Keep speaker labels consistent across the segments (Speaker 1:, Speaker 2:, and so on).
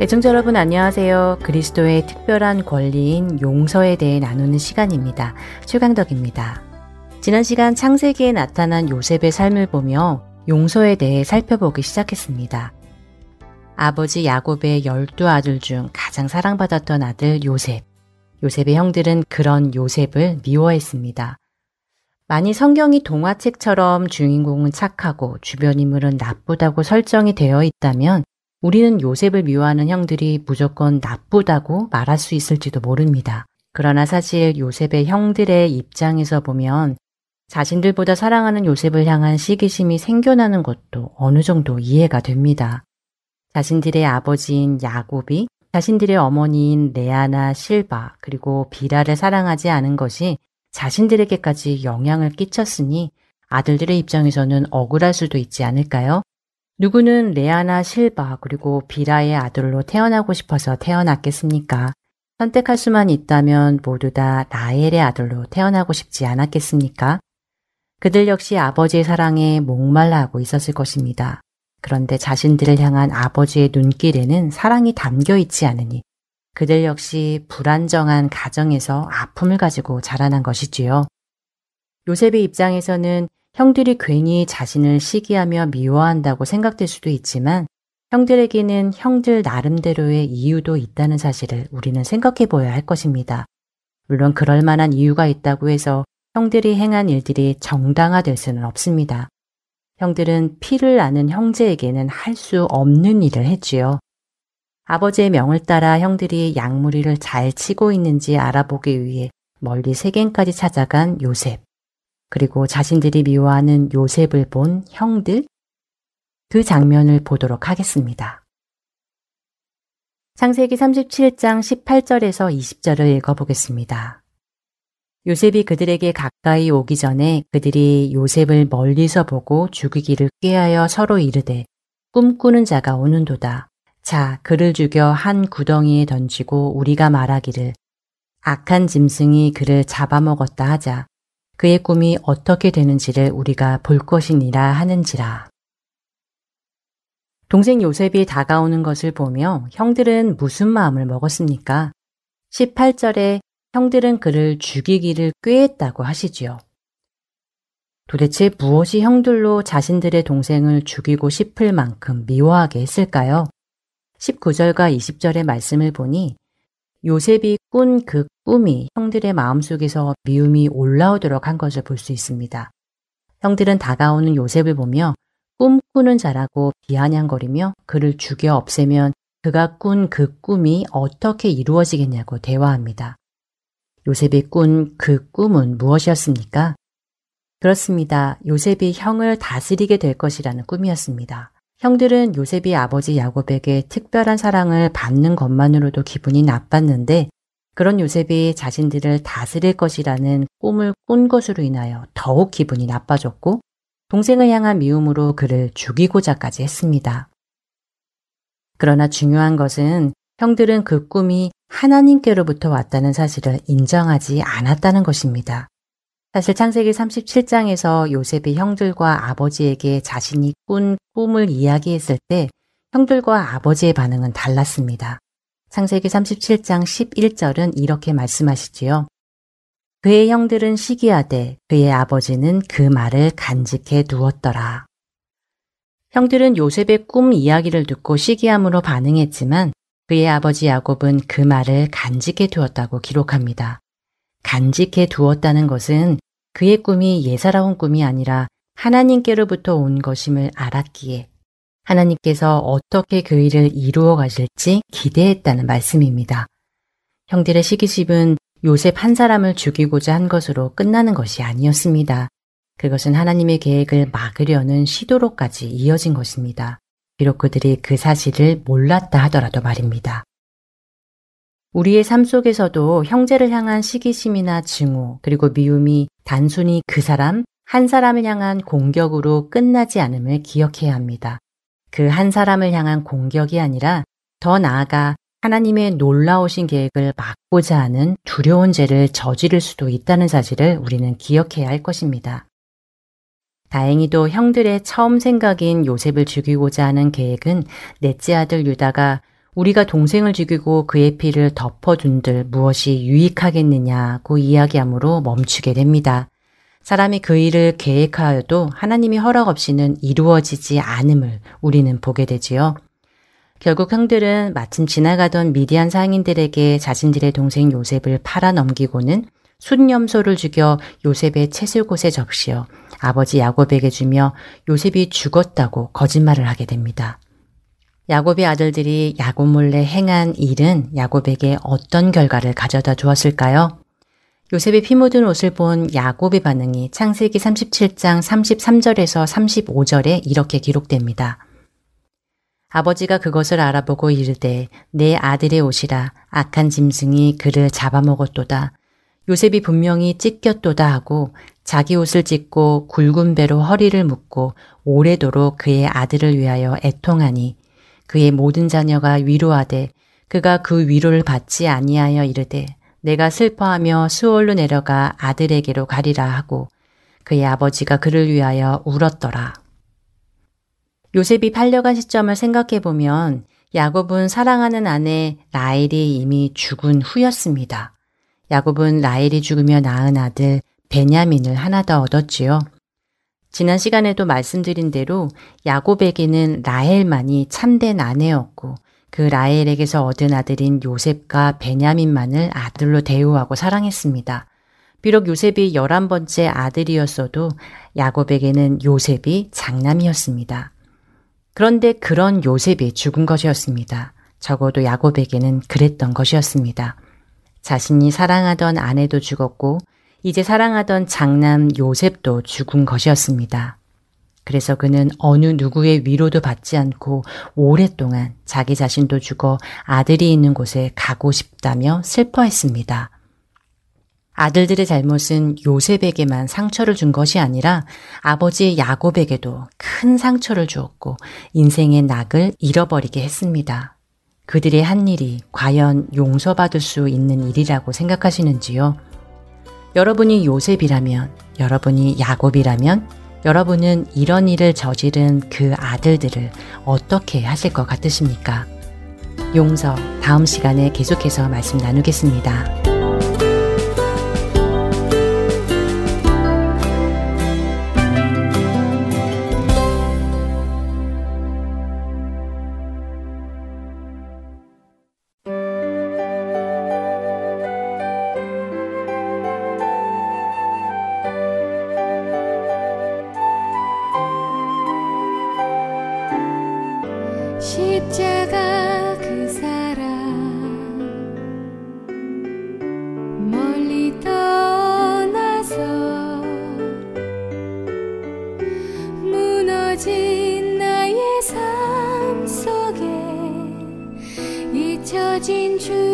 Speaker 1: 애청자 여러분 안녕하세요. 그리스도의 특별한 권리인 용서에 대해 나누는 시간입니다. 최강덕입니다. 지난 시간 창세기에 나타난 요셉의 삶을 보며 용서에 대해 살펴보기 시작했습니다. 아버지 야곱의 열두 아들 중 가장 사랑받았던 아들 요셉. 요셉의 형들은 그런 요셉을 미워했습니다. 만일 성경이 동화책처럼 주인공은 착하고 주변 인물은 나쁘다고 설정이 되어 있다면 우리는 요셉을 미워하는 형들이 무조건 나쁘다고 말할 수 있을지도 모릅니다. 그러나 사실 요셉의 형들의 입장에서 보면 자신들보다 사랑하는 요셉을 향한 시기심이 생겨나는 것도 어느 정도 이해가 됩니다. 자신들의 아버지인 야곱이 자신들의 어머니인 레아나 실바 그리고 비라를 사랑하지 않은 것이 자신들에게까지 영향을 끼쳤으니 아들들의 입장에서는 억울할 수도 있지 않을까요? 누구는 레아나 실바 그리고 비라의 아들로 태어나고 싶어서 태어났겠습니까? 선택할 수만 있다면 모두 다 라헬의 아들로 태어나고 싶지 않았겠습니까? 그들 역시 아버지의 사랑에 목말라 하고 있었을 것입니다. 그런데 자신들을 향한 아버지의 눈길에는 사랑이 담겨 있지 않으니 그들 역시 불안정한 가정에서 아픔을 가지고 자라난 것이지요. 요셉의 입장에서는 형들이 괜히 자신을 시기하며 미워한다고 생각될 수도 있지만 형들에게는 형들 나름대로의 이유도 있다는 사실을 우리는 생각해 보아야 할 것입니다. 물론 그럴 만한 이유가 있다고 해서 형들이 행한 일들이 정당화될 수는 없습니다. 형들은 피를 아는 형제에게는 할 수 없는 일을 했지요. 아버지의 명을 따라 형들이 양무리를 잘 치고 있는지 알아보기 위해 멀리 세겜까지 찾아간 요셉. 그리고 자신들이 미워하는 요셉을 본 형들, 그 장면을 보도록 하겠습니다. 창세기 37장 18절에서 20절을 읽어보겠습니다. 요셉이 그들에게 가까이 오기 전에 그들이 요셉을 멀리서 보고 죽이기를 꾀하여 서로 이르되 꿈꾸는 자가 오는도다. 자, 그를 죽여 한 구덩이에 던지고 우리가 말하기를 악한 짐승이 그를 잡아먹었다 하자. 그의 꿈이 어떻게 되는지를 우리가 볼 것이니라 하는지라. 동생 요셉이 다가오는 것을 보며 형들은 무슨 마음을 먹었습니까? 18절에 형들은 그를 죽이기를 꾀했다고 하시지요. 도대체 무엇이 형들로 자신들의 동생을 죽이고 싶을 만큼 미워하게 했을까요? 19절과 20절의 말씀을 보니 요셉이 꾼 그 꿈이 형들의 마음속에서 미움이 올라오도록 한 것을 볼 수 있습니다. 형들은 다가오는 요셉을 보며 꿈꾸는 자라고 비아냥거리며 그를 죽여 없애면 그가 꾼 그 꿈이 어떻게 이루어지겠냐고 대화합니다. 요셉이 꾼 그 꿈은 무엇이었습니까? 그렇습니다. 요셉이 형을 다스리게 될 것이라는 꿈이었습니다. 형들은 요셉이 아버지 야곱에게 특별한 사랑을 받는 것만으로도 기분이 나빴는데 그런 요셉이 자신들을 다스릴 것이라는 꿈을 꾼 것으로 인하여 더욱 기분이 나빠졌고 동생을 향한 미움으로 그를 죽이고자까지 했습니다. 그러나 중요한 것은 형들은 그 꿈이 하나님께로부터 왔다는 사실을 인정하지 않았다는 것입니다. 사실 창세기 37장에서 요셉이 형들과 아버지에게 자신이 꾼 꿈을 이야기했을 때 형들과 아버지의 반응은 달랐습니다. 창세기 37장 11절은 이렇게 말씀하시지요. 그의 형들은 시기하되 그의 아버지는 그 말을 간직해 두었더라. 형들은 요셉의 꿈 이야기를 듣고 시기함으로 반응했지만 그의 아버지 야곱은 그 말을 간직해 두었다고 기록합니다. 간직해 두었다는 것은 그의 꿈이 예사로운 꿈이 아니라 하나님께로부터 온 것임을 알았기에 하나님께서 어떻게 그 일을 이루어 가실지 기대했다는 말씀입니다. 형들의 시기심은 요셉 한 사람을 죽이고자 한 것으로 끝나는 것이 아니었습니다. 그것은 하나님의 계획을 막으려는 시도로까지 이어진 것입니다. 비록 그들이 그 사실을 몰랐다 하더라도 말입니다. 우리의 삶 속에서도 형제를 향한 시기심이나 증오, 그리고 미움이 단순히 그 사람, 한 사람을 향한 공격으로 끝나지 않음을 기억해야 합니다. 그 한 사람을 향한 공격이 아니라 더 나아가 하나님의 놀라우신 계획을 막고자 하는 두려운 죄를 저지를 수도 있다는 사실을 우리는 기억해야 할 것입니다. 다행히도 형들의 처음 생각인 요셉을 죽이고자 하는 계획은 넷째 아들 유다가 우리가 동생을 죽이고 그의 피를 덮어둔들 무엇이 유익하겠느냐고 이야기하므로 멈추게 됩니다. 사람이 그 일을 계획하여도 하나님이 허락 없이는 이루어지지 않음을 우리는 보게 되지요. 결국 형들은 마침 지나가던 미디안 상인들에게 자신들의 동생 요셉을 팔아 넘기고는 순염소를 죽여 요셉의 채술 곳에 적시어 아버지 야곱에게 주며 요셉이 죽었다고 거짓말을 하게 됩니다. 야곱의 아들들이 야곱 몰래 행한 일은 야곱에게 어떤 결과를 가져다 주었을까요? 요셉의 피 묻은 옷을 본 야곱의 반응이 창세기 37장 33절에서 35절에 이렇게 기록됩니다. 아버지가 그것을 알아보고 이르되 내 아들의 옷이라 악한 짐승이 그를 잡아먹었도다. 요셉이 분명히 찢겼도다 하고 자기 옷을 찢고 굵은 배로 허리를 묶고 오래도록 그의 아들을 위하여 애통하니 그의 모든 자녀가 위로하되 그가 그 위로를 받지 아니하여 이르되 내가 슬퍼하며 수월로 내려가 아들에게로 가리라 하고 그의 아버지가 그를 위하여 울었더라. 요셉이 팔려간 시점을 생각해 보면 야곱은 사랑하는 아내 라헬이 이미 죽은 후였습니다. 야곱은 라헬이 죽으며 낳은 아들 베냐민을 하나 더 얻었지요. 지난 시간에도 말씀드린 대로 야곱에게는 라헬만이 참된 아내였고 그 라헬에게서 얻은 아들인 요셉과 베냐민만을 아들로 대우하고 사랑했습니다. 비록 요셉이 열한 번째 아들이었어도 야곱에게는 요셉이 장남이었습니다. 그런데 그런 요셉이 죽은 것이었습니다. 적어도 야곱에게는 그랬던 것이었습니다. 자신이 사랑하던 아내도 죽었고 이제 사랑하던 장남 요셉도 죽은 것이었습니다. 그래서 그는 어느 누구의 위로도 받지 않고 오랫동안 자기 자신도 죽어 아들이 있는 곳에 가고 싶다며 슬퍼했습니다. 아들들의 잘못은 요셉에게만 상처를 준 것이 아니라 아버지 야곱에게도 큰 상처를 주었고 인생의 낙을 잃어버리게 했습니다. 그들의 한 일이 과연 용서받을 수 있는 일이라고 생각하시는지요? 여러분이 요셉이라면, 여러분이 야곱이라면, 여러분은 이런 일을 저지른 그 아들들을 어떻게 하실 것 같으십니까? 용서 다음 시간에 계속해서 말씀 나누겠습니다.
Speaker 2: 进去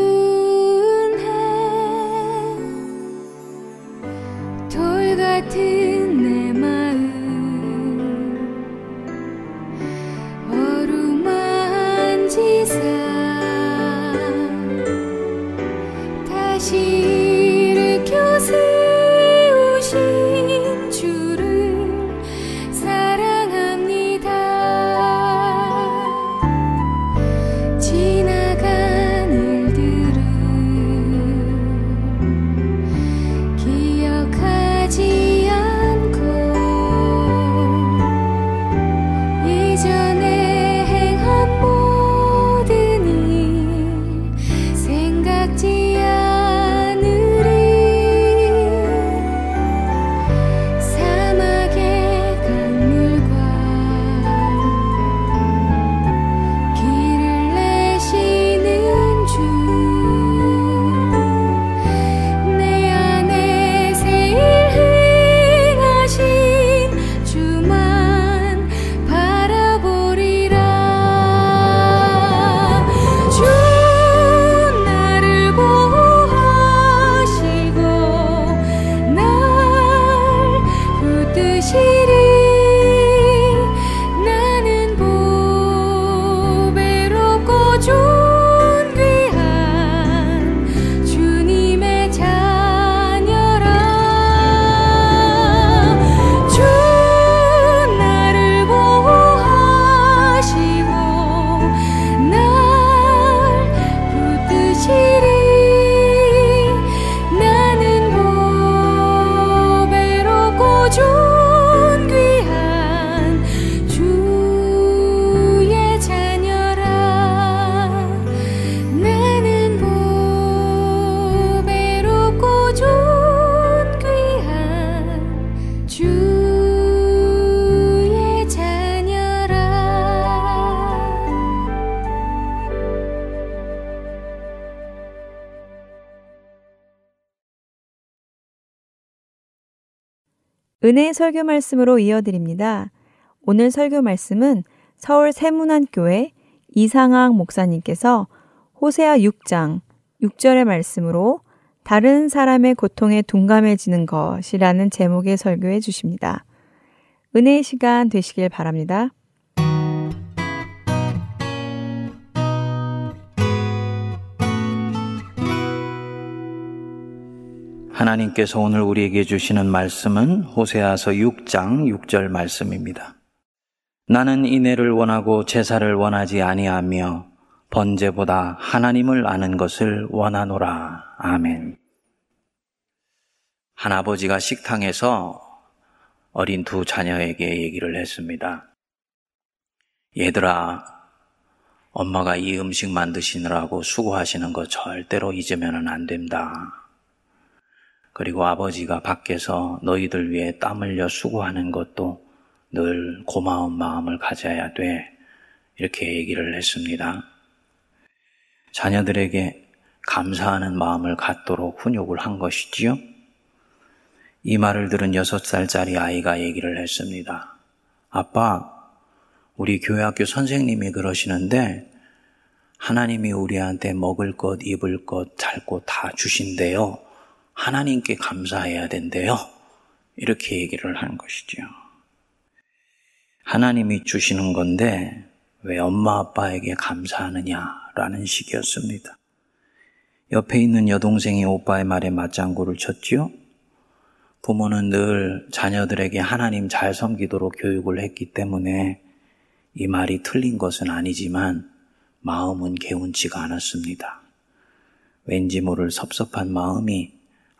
Speaker 2: 은혜의 설교 말씀으로 이어드립니다. 오늘 설교 말씀은 서울 세문안교회 이상학 목사님께서 호세아 6장 6절의 말씀으로 다른 사람의 고통에 둔감해지는 것이라는 제목의 설교해 주십니다. 은혜의 시간 되시길 바랍니다.
Speaker 3: 하나님께서 오늘 우리에게 주시는 말씀은 호세아서 6장 6절 말씀입니다. 나는 인애를 원하고 제사를 원하지 아니하며 번제보다 하나님을 아는 것을 원하노라. 아멘. 한 아버지가 식당에서 어린 두 자녀에게 얘기를 했습니다. 얘들아, 엄마가 이 음식 만드시느라고 수고하시는 거 절대로 잊으면 안 된다. 그리고 아버지가 밖에서 너희들 위해 땀 흘려 수고하는 것도 늘 고마운 마음을 가져야 돼. 이렇게 얘기를 했습니다. 자녀들에게 감사하는 마음을 갖도록 훈육을 한 것이지요. 이 말을 들은 여섯 살짜리 아이가 얘기를 했습니다. 아빠, 우리 교회 학교 선생님이 그러시는데 하나님이 우리한테 먹을 것, 입을 것, 잘 것 다 주신대요. 하나님께 감사해야 된대요. 이렇게 얘기를 하는 것이죠. 하나님이 주시는 건데 왜 엄마 아빠에게 감사하느냐라는 식이었습니다. 옆에 있는 여동생이 오빠의 말에 맞장구를 쳤지요. 부모는 늘 자녀들에게 하나님 잘 섬기도록 교육을 했기 때문에 이 말이 틀린 것은 아니지만 마음은 개운치가 않았습니다. 왠지 모를 섭섭한 마음이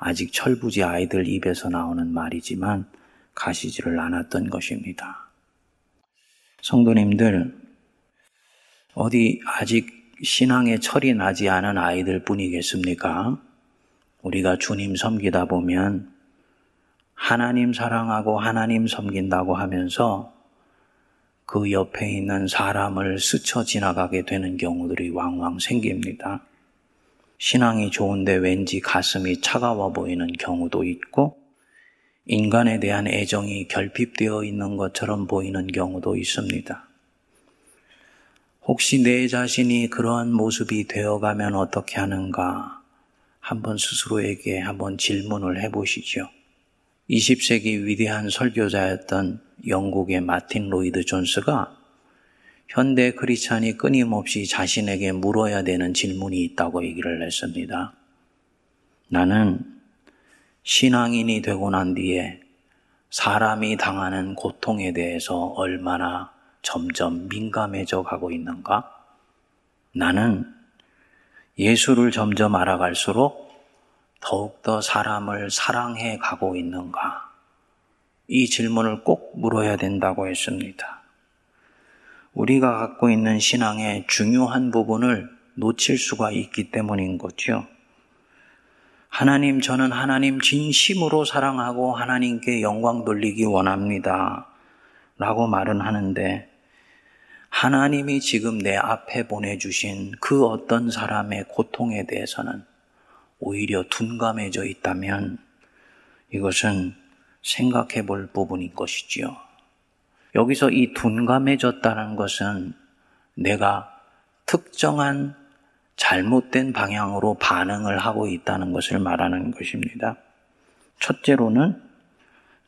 Speaker 3: 아직 철부지 아이들 입에서 나오는 말이지만 가시지를 않았던 것입니다. 성도님들, 어디 아직 신앙의 철이 나지 않은 아이들 뿐이겠습니까? 우리가 주님 섬기다 보면 하나님 사랑하고 하나님 섬긴다고 하면서 그 옆에 있는 사람을 스쳐 지나가게 되는 경우들이 왕왕 생깁니다. 신앙이 좋은데 왠지 가슴이 차가워 보이는 경우도 있고, 인간에 대한 애정이 결핍되어 있는 것처럼 보이는 경우도 있습니다. 혹시 내 자신이 그러한 모습이 되어가면 어떻게 하는가? 한번 스스로에게 한번 질문을 해보시죠. 20세기 위대한 설교자였던 영국의 마틴 로이드 존스가 현대 크리스찬이 끊임없이 자신에게 물어야 되는 질문이 있다고 얘기를 했습니다. 나는 신앙인이 되고 난 뒤에 사람이 당하는 고통에 대해서 얼마나 점점 민감해져 가고 있는가? 나는 예수를 점점 알아갈수록 더욱더 사람을 사랑해 가고 있는가? 이 질문을 꼭 물어야 된다고 했습니다. 우리가 갖고 있는 신앙의 중요한 부분을 놓칠 수가 있기 때문인 거죠. 하나님, 저는 하나님 진심으로 사랑하고 하나님께 영광 돌리기 원합니다. 라고 말은 하는데, 하나님이 지금 내 앞에 보내주신 그 어떤 사람의 고통에 대해서는 오히려 둔감해져 있다면 이것은 생각해 볼 부분인 것이지요. 여기서 이 둔감해졌다는 것은 내가 특정한 잘못된 방향으로 반응을 하고 있다는 것을 말하는 것입니다. 첫째로는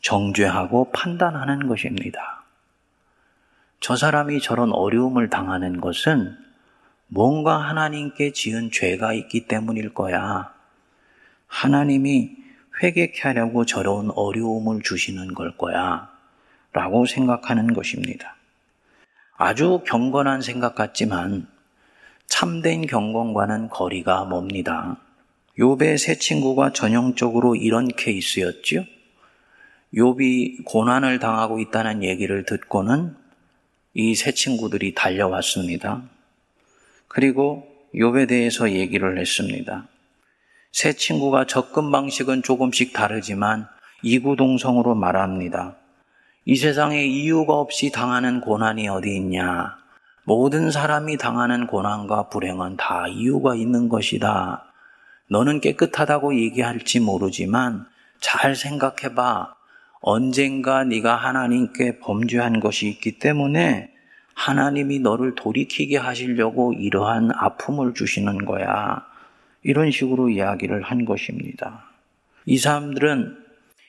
Speaker 3: 정죄하고 판단하는 것입니다. 저 사람이 저런 어려움을 당하는 것은 뭔가 하나님께 지은 죄가 있기 때문일 거야. 하나님이 회개케 하려고 저런 어려움을 주시는 걸 거야. 라고 생각하는 것입니다. 아주 경건한 생각 같지만 참된 경건과는 거리가 멉니다. 욥의 세 친구가 전형적으로 이런 케이스였지요. 욥이 고난을 당하고 있다는 얘기를 듣고는 이 세 친구들이 달려왔습니다. 그리고 욥에 대해서 얘기를 했습니다. 세 친구가 접근 방식은 조금씩 다르지만 이구동성으로 말합니다. 이 세상에 이유가 없이 당하는 고난이 어디 있냐? 모든 사람이 당하는 고난과 불행은 다 이유가 있는 것이다. 너는 깨끗하다고 얘기할지 모르지만 잘 생각해봐. 언젠가 네가 하나님께 범죄한 것이 있기 때문에 하나님이 너를 돌이키게 하시려고 이러한 아픔을 주시는 거야. 이런 식으로 이야기를 한 것입니다. 이 사람들은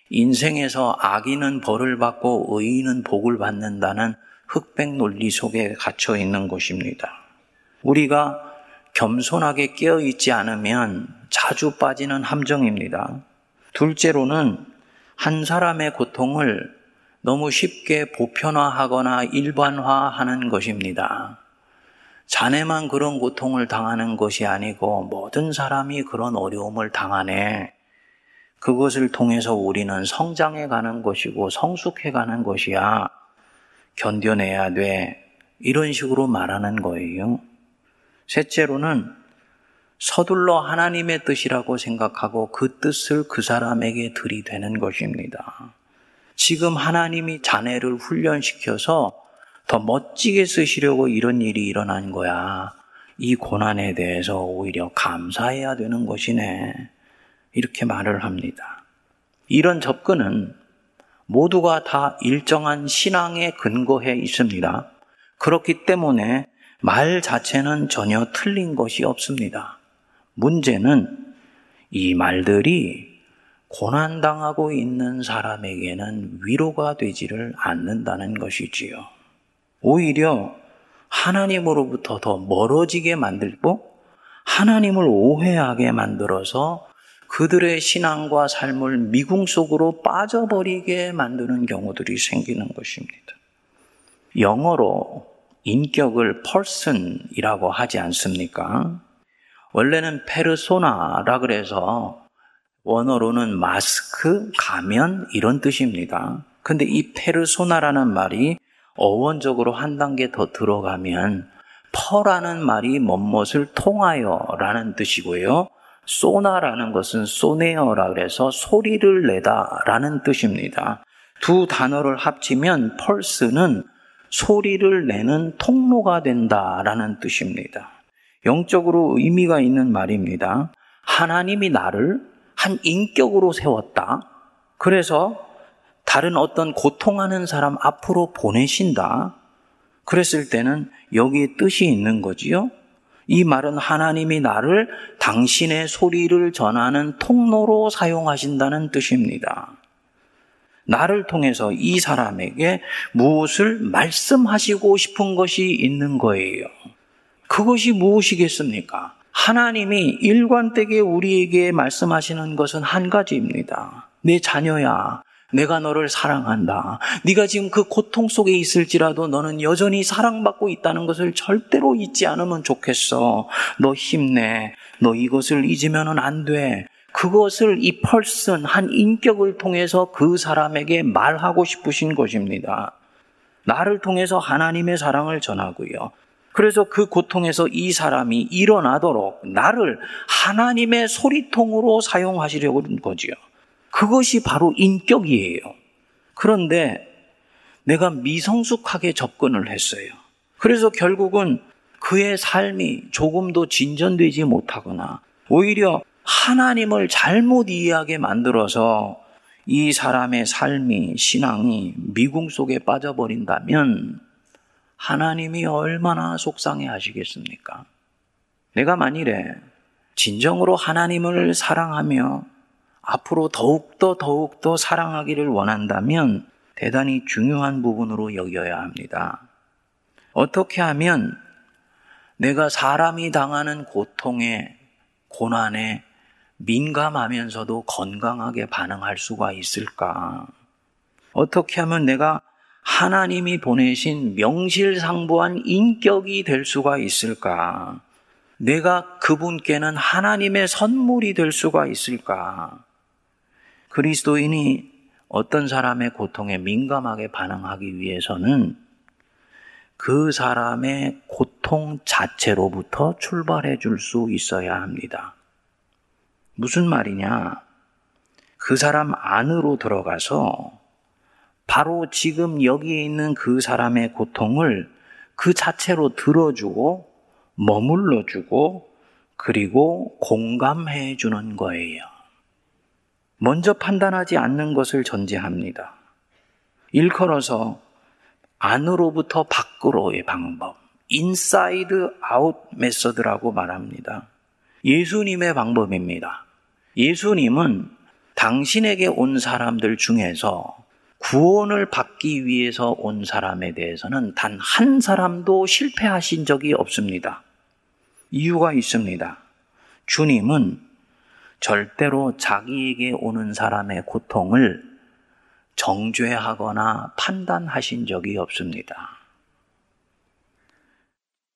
Speaker 3: 인생에서 악인은 벌을 받고 의인은 복을 받는다는 흑백 논리 속에 갇혀 있는 것입니다. 우리가 겸손하게 깨어 있지 않으면 자주 빠지는 함정입니다. 둘째로는 한 사람의 고통을 너무 쉽게 보편화하거나 일반화하는 것입니다. 자네만 그런 고통을 당하는 것이 아니고 모든 사람이 그런 어려움을 당하네. 그것을 통해서 우리는 성장해 가는 것이고 성숙해 가는 것이야. 견뎌내야 돼. 이런 식으로 말하는 거예요. 셋째로는 서둘러 하나님의 뜻이라고 생각하고 그 뜻을 그 사람에게 들이대는 것입니다. 지금 하나님이 자네를 훈련시켜서 더 멋지게 쓰시려고 이런 일이 일어난 거야. 이 고난에 대해서 오히려 감사해야 되는 것이네. 이렇게 말을 합니다. 이런 접근은 모두가 다 일정한 신앙에 근거해 있습니다. 그렇기 때문에 말 자체는 전혀 틀린 것이 없습니다. 문제는 이 말들이 고난당하고 있는 사람에게는 위로가 되지를 않는다는 것이지요. 오히려 하나님으로부터 더 멀어지게 만들고 하나님을 오해하게 만들어서 그들의 신앙과 삶을 미궁 속으로 빠져버리게 만드는 경우들이 생기는 것입니다. 영어로 인격을 person이라고 하지 않습니까? 원래는 페르소나라 그래서 원어로는 마스크, 가면 이런 뜻입니다. 근데 이 페르소나라는 말이 어원적으로 한 단계 더 들어가면 퍼라는 말이 멋멋을 통하여라는 뜻이고요. 소나라는 것은 소네어라 그래서 소리를 내다라는 뜻입니다. 두 단어를 합치면 펄스는 소리를 내는 통로가 된다라는 뜻입니다. 영적으로 의미가 있는 말입니다. 하나님이 나를 한 인격으로 세웠다. 그래서 다른 어떤 고통하는 사람 앞으로 보내신다. 그랬을 때는 여기에 뜻이 있는 거지요. 이 말은 하나님이 나를 당신의 소리를 전하는 통로로 사용하신다는 뜻입니다. 나를 통해서 이 사람에게 무엇을 말씀하시고 싶은 것이 있는 거예요. 그것이 무엇이겠습니까? 하나님이 일관되게 우리에게 말씀하시는 것은 한 가지입니다. 내 자녀야, 내가 너를 사랑한다. 네가 지금 그 고통 속에 있을지라도 너는 여전히 사랑받고 있다는 것을 절대로 잊지 않으면 좋겠어. 너 힘내. 너 이것을 잊으면 안 돼. 그것을 이 펄슨 한 인격을 통해서 그 사람에게 말하고 싶으신 것입니다. 나를 통해서 하나님의 사랑을 전하고요. 그래서 그 고통에서 이 사람이 일어나도록 나를 하나님의 소리통으로 사용하시려고 하는 거지요. 그것이 바로 인격이에요. 그런데 내가 미성숙하게 접근을 했어요. 그래서 결국은 그의 삶이 조금도 진전되지 못하거나 오히려 하나님을 잘못 이해하게 만들어서 이 사람의 삶이, 신앙이 미궁 속에 빠져버린다면 하나님이 얼마나 속상해 하시겠습니까? 내가 만일에 진정으로 하나님을 사랑하며 앞으로 더욱더 더욱더 사랑하기를 원한다면 대단히 중요한 부분으로 여겨야 합니다. 어떻게 하면 내가 사람이 당하는 고통에, 고난에 민감하면서도 건강하게 반응할 수가 있을까? 어떻게 하면 내가 하나님이 보내신 명실상부한 인격이 될 수가 있을까? 내가 그분께는 하나님의 선물이 될 수가 있을까? 그리스도인이 어떤 사람의 고통에 민감하게 반응하기 위해서는 그 사람의 고통 자체로부터 출발해 줄 수 있어야 합니다. 무슨 말이냐? 그 사람 안으로 들어가서 바로 지금 여기에 있는 그 사람의 고통을 그 자체로 들어주고 머물러주고 그리고 공감해 주는 거예요. 먼저 판단하지 않는 것을 전제합니다. 일컬어서 안으로부터 밖으로의 방법, inside out method라고 말합니다. 예수님의 방법입니다. 예수님은 당신에게 온 사람들 중에서 구원을 받기 위해서 온 사람에 대해서는 단 한 사람도 실패하신 적이 없습니다. 이유가 있습니다. 주님은 절대로 자기에게 오는 사람의 고통을 정죄하거나 판단하신 적이 없습니다.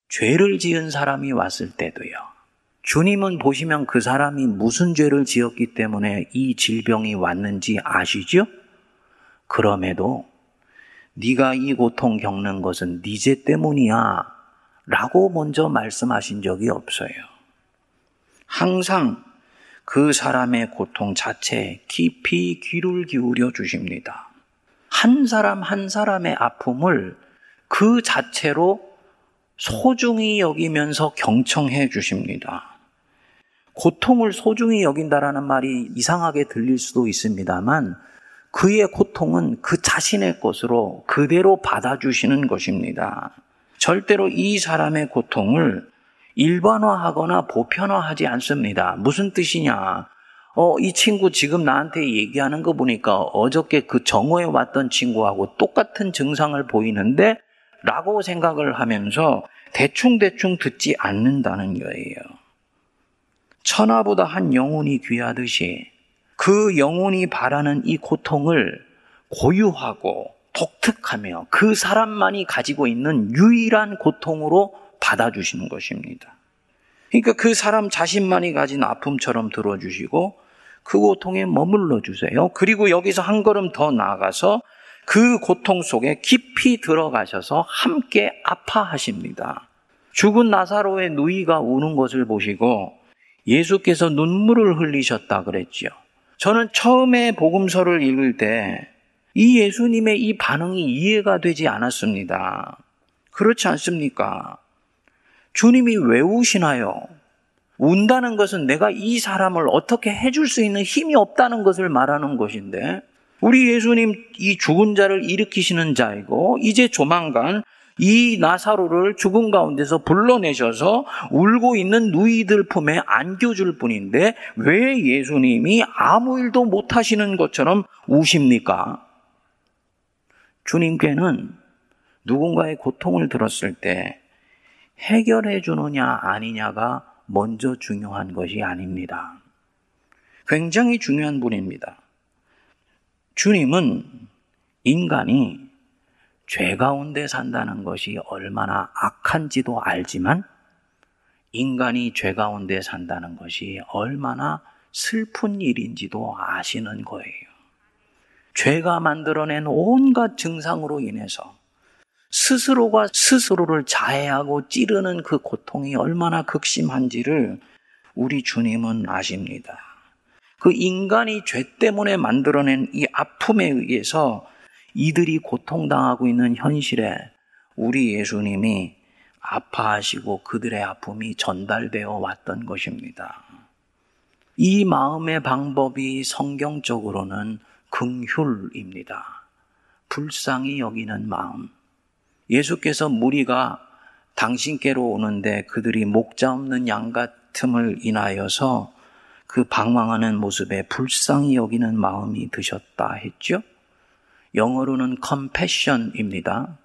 Speaker 3: 죄를 지은 사람이 왔을 때도요. 주님은 보시면 그 사람이 무슨 죄를 지었기 때문에 이 질병이 왔는지 아시죠? 그럼에도 네가 이 고통 겪는 것은 네 죄 때문이야 라고 먼저 말씀하신 적이 없어요. 항상 그 사람의 고통 자체에 깊이 귀를 기울여 주십니다. 한 사람 한 사람의 아픔을 그 자체로 소중히 여기면서 경청해 주십니다. 고통을 소중히 여긴다라는 말이 이상하게 들릴 수도 있습니다만 그의 고통은 그 자신의 것으로 그대로 받아주시는 것입니다. 절대로 이 사람의 고통을 일반화하거나 보편화하지 않습니다. 무슨 뜻이냐? 어, 이 친구 지금 나한테 얘기하는 거 보니까 어저께 그 정오에 왔던 친구하고 똑같은 증상을 보이는데 라고 생각을 하면서 대충대충 듣지 않는다는 거예요. 천하보다 한 영혼이 귀하듯이 그 영혼이 바라는 이 고통을 고유하고 독특하며 그 사람만이 가지고 있는 유일한 고통으로 받아주시는 것입니다. 그러니까 그 사람 자신만이 가진 아픔처럼 들어주시고 그 고통에 머물러 주세요. 그리고 여기서 한 걸음 더 나아가서 그 고통 속에 깊이 들어가셔서 함께 아파하십니다. 죽은 나사로의 누이가 우는 것을 보시고 예수께서 눈물을 흘리셨다 그랬지요. 저는 처음에 복음서를 읽을 때 이 예수님의 이 반응이 이해가 되지 않았습니다. 그렇지 않습니까? 주님이 왜 우시나요? 운다는 것은 내가 이 사람을 어떻게 해줄 수 있는 힘이 없다는 것을 말하는 것인데, 우리 예수님 이 죽은 자를 일으키시는 자이고, 이제 조만간 이 나사로를 죽은 가운데서 불러내셔서 울고 있는 누이들 품에 안겨줄 뿐인데, 왜 예수님이 아무 일도 못 하시는 것처럼 우십니까? 주님께는 누군가의 고통을 들었을 때 해결해 주느냐 아니냐가 먼저 중요한 것이 아닙니다. 굉장히 중요한 분입니다. 주님은 인간이 죄 가운데 산다는 것이 얼마나 악한지도 알지만 인간이 죄 가운데 산다는 것이 얼마나 슬픈 일인지도 아시는 거예요. 죄가 만들어낸 온갖 증상으로 인해서 스스로가 스스로를 자해하고 찌르는 그 고통이 얼마나 극심한지를 우리 주님은 아십니다. 그 인간이 죄 때문에 만들어낸 이 아픔에 의해서 이들이 고통당하고 있는 현실에 우리 예수님이 아파하시고 그들의 아픔이 전달되어 왔던 것입니다. 이 마음의 방법이 성경적으로는 긍휼입니다. 불쌍히 여기는 마음. 예수께서 무리가 당신께로 오는데 그들이 목자 없는 양 같음을 인하여서 그 방황하는 모습에 불쌍히 여기는 마음이 드셨다 했죠? 영어로는 compassion입니다.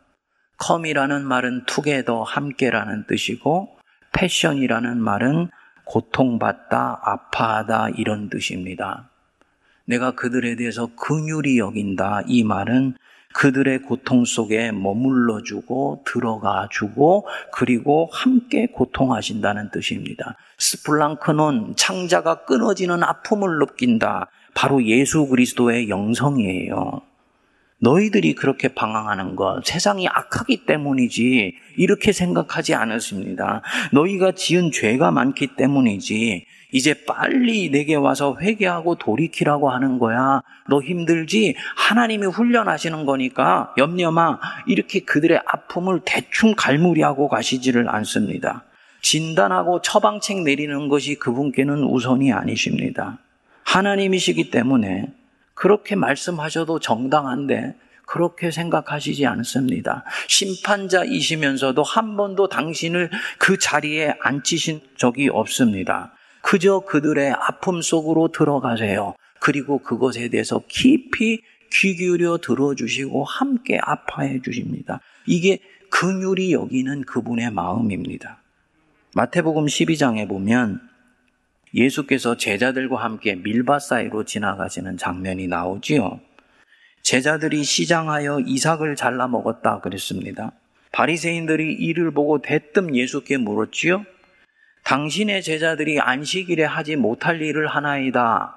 Speaker 3: com이라는 말은 together, 함께라는 뜻이고 passion이라는 말은 고통받다, 아파하다 이런 뜻입니다. 내가 그들에 대해서 긍휼히 여긴다 이 말은 그들의 고통 속에 머물러 주고 들어가 주고 그리고 함께 고통하신다는 뜻입니다. 스플랑크는 창자가 끊어지는 아픔을 느낀다. 바로 예수 그리스도의 영성이에요. 너희들이 그렇게 방황하는 것, 세상이 악하기 때문이지, 이렇게 생각하지 않았습니다. 너희가 지은 죄가 많기 때문이지, 이제 빨리 내게 와서 회개하고 돌이키라고 하는 거야. 너 힘들지? 하나님이 훈련하시는 거니까 염려마 이렇게 그들의 아픔을 대충 갈무리하고 가시지를 않습니다. 진단하고 처방책 내리는 것이 그분께는 우선이 아니십니다. 하나님이시기 때문에 그렇게 말씀하셔도 정당한데 그렇게 생각하시지 않습니다. 심판자이시면서도 한 번도 당신을 그 자리에 앉히신 적이 없습니다. 그저 그들의 아픔 속으로 들어가세요. 그리고 그것에 대해서 깊이 귀 기울여 들어주시고 함께 아파해 주십니다. 이게 긍휼이 여기는 그분의 마음입니다. 마태복음 12장에 보면 예수께서 제자들과 함께 밀밭 사이로 지나가시는 장면이 나오지요. 제자들이 시장하여 이삭을 잘라 먹었다 그랬습니다. 바리새인들이 이를 보고 대뜸 예수께 물었지요. 당신의 제자들이 안식일에 하지 못할 일을 하나이다.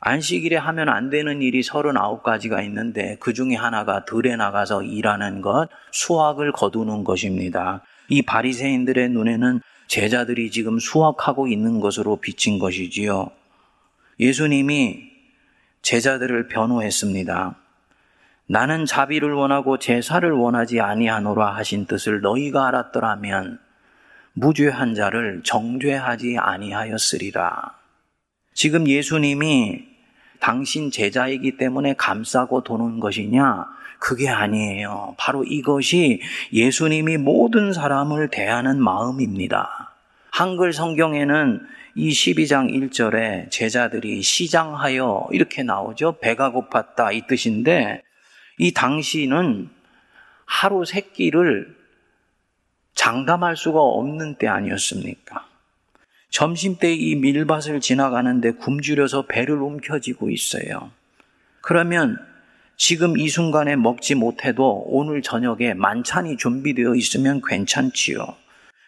Speaker 3: 안식일에 하면 안 되는 일이 39가지가 있는데 그 중에 하나가 들에 나가서 일하는 것, 수확을 거두는 것입니다. 이 바리새인들의 눈에는 제자들이 지금 수확하고 있는 것으로 비친 것이지요. 예수님이 제자들을 변호했습니다. 나는 자비를 원하고 제사를 원하지 아니하노라 하신 뜻을 너희가 알았더라면 무죄한 자를 정죄하지 아니하였으리라. 지금 예수님이 당신 제자이기 때문에 감싸고 도는 것이냐? 그게 아니에요. 바로 이것이 예수님이 모든 사람을 대하는 마음입니다. 한글 성경에는 이 12장 1절에 제자들이 시장하여 이렇게 나오죠. 배가 고팠다 이 뜻인데 이 당시는 하루 세 끼를 장담할 수가 없는 때 아니었습니까? 점심때 이 밀밭을 지나가는데 굶주려서 배를 움켜쥐고 있어요. 그러면 지금 이 순간에 먹지 못해도 오늘 저녁에 만찬이 준비되어 있으면 괜찮지요.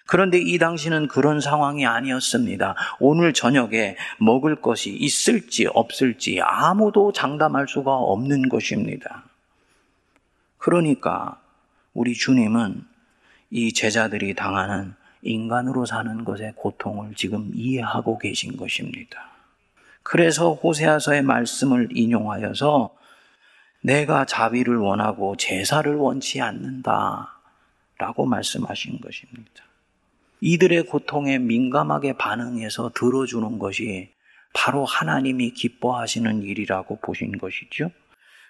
Speaker 3: 그런데 이 당시는 그런 상황이 아니었습니다. 오늘 저녁에 먹을 것이 있을지 없을지 아무도 장담할 수가 없는 것입니다. 그러니까 우리 주님은 이 제자들이 당하는 인간으로 사는 것의 고통을 지금 이해하고 계신 것입니다. 그래서 호세아서의 말씀을 인용하여서 내가 자비를 원하고 제사를 원치 않는다. 라고 말씀하신 것입니다. 이들의 고통에 민감하게 반응해서 들어주는 것이 바로 하나님이 기뻐하시는 일이라고 보신 것이죠.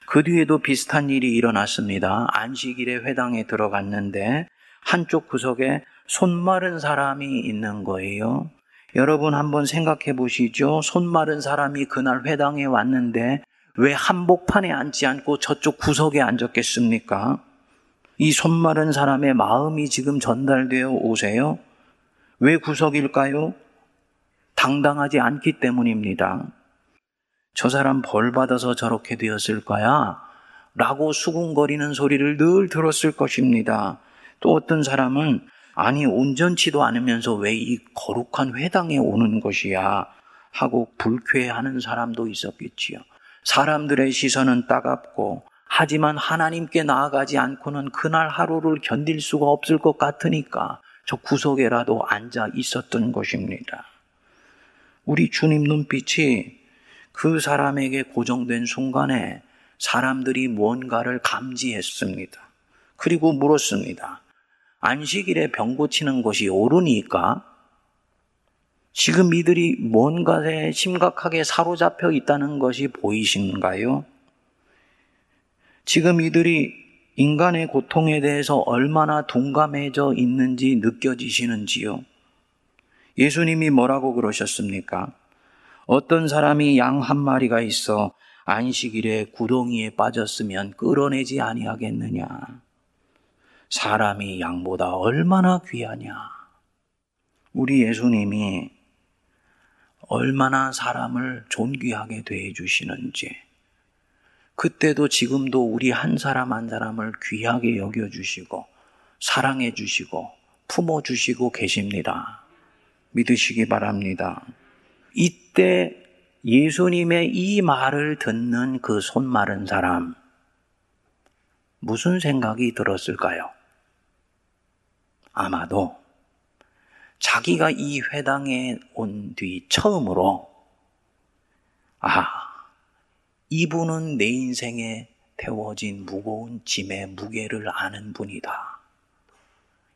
Speaker 3: 그 뒤에도 비슷한 일이 일어났습니다. 안식일에 회당에 들어갔는데 한쪽 구석에 손 마른 사람이 있는 거예요. 여러분 한번 생각해 보시죠. 손 마른 사람이 그날 회당에 왔는데 왜 한복판에 앉지 않고 저쪽 구석에 앉았겠습니까? 이 손 마른 사람의 마음이 지금 전달되어 오세요? 왜 구석일까요? 당당하지 않기 때문입니다. 저 사람 벌 받아서 저렇게 되었을 거야. 라고 수군거리는 소리를 늘 들었을 것입니다. 또 어떤 사람은 아니 온전치도 않으면서 왜 이 거룩한 회당에 오는 것이야 하고 불쾌해하는 사람도 있었겠지요. 사람들의 시선은 따갑고 하지만 하나님께 나아가지 않고는 그날 하루를 견딜 수가 없을 것 같으니까 저 구석에라도 앉아 있었던 것입니다. 우리 주님 눈빛이 그 사람에게 고정된 순간에 사람들이 뭔가를 감지했습니다. 그리고 물었습니다. 안식일에 병 고치는 것이 옳으니까 지금 이들이 뭔가에 심각하게 사로잡혀 있다는 것이 보이신가요? 지금 이들이 인간의 고통에 대해서 얼마나 둔감해져 있는지 느껴지시는지요? 예수님이 뭐라고 그러셨습니까? 어떤 사람이 양 한 마리가 있어 안식일에 구덩이에 빠졌으면 끌어내지 아니하겠느냐? 사람이 양보다 얼마나 귀하냐? 우리 예수님이 얼마나 사람을 존귀하게 대해 주시는지, 그때도 지금도 우리 한 사람 한 사람을 귀하게 여겨주시고, 사랑해주시고, 품어주시고 계십니다. 믿으시기 바랍니다. 이때 예수님의 이 말을 듣는 그 손 마른 사람, 무슨 생각이 들었을까요? 아마도 자기가 이 회당에 온 뒤 처음으로, 아, 이분은 내 인생에 태워진 무거운 짐의 무게를 아는 분이다.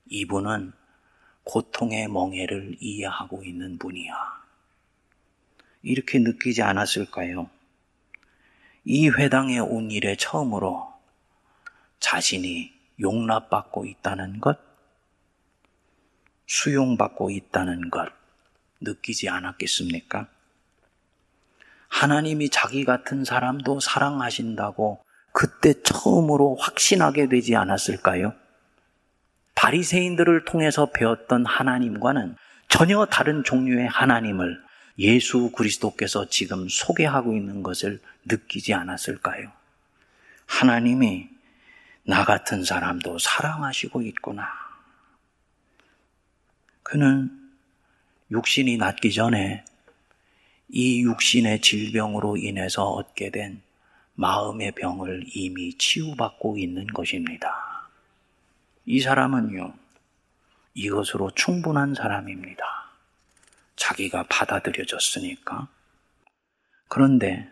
Speaker 3: 이분은 고통의 멍해를 이해하고 있는 분이야. 이렇게 느끼지 않았을까요? 이 회당에 온 일에 처음으로 자신이 용납받고 있다는 것, 수용받고 있다는 것 느끼지 않았겠습니까? 하나님이 자기 같은 사람도 사랑하신다고 그때 처음으로 확신하게 되지 않았을까요? 바리새인들을 통해서 배웠던 하나님과는 전혀 다른 종류의 하나님을 예수 그리스도께서 지금 소개하고 있는 것을 느끼지 않았을까요? 하나님이 나 같은 사람도 사랑하시고 있구나. 그는 육신이 낫기 전에 이 육신의 질병으로 인해서 얻게 된 마음의 병을 이미 치유받고 있는 것입니다. 이 사람은요, 이것으로 충분한 사람입니다. 자기가 받아들여졌으니까. 그런데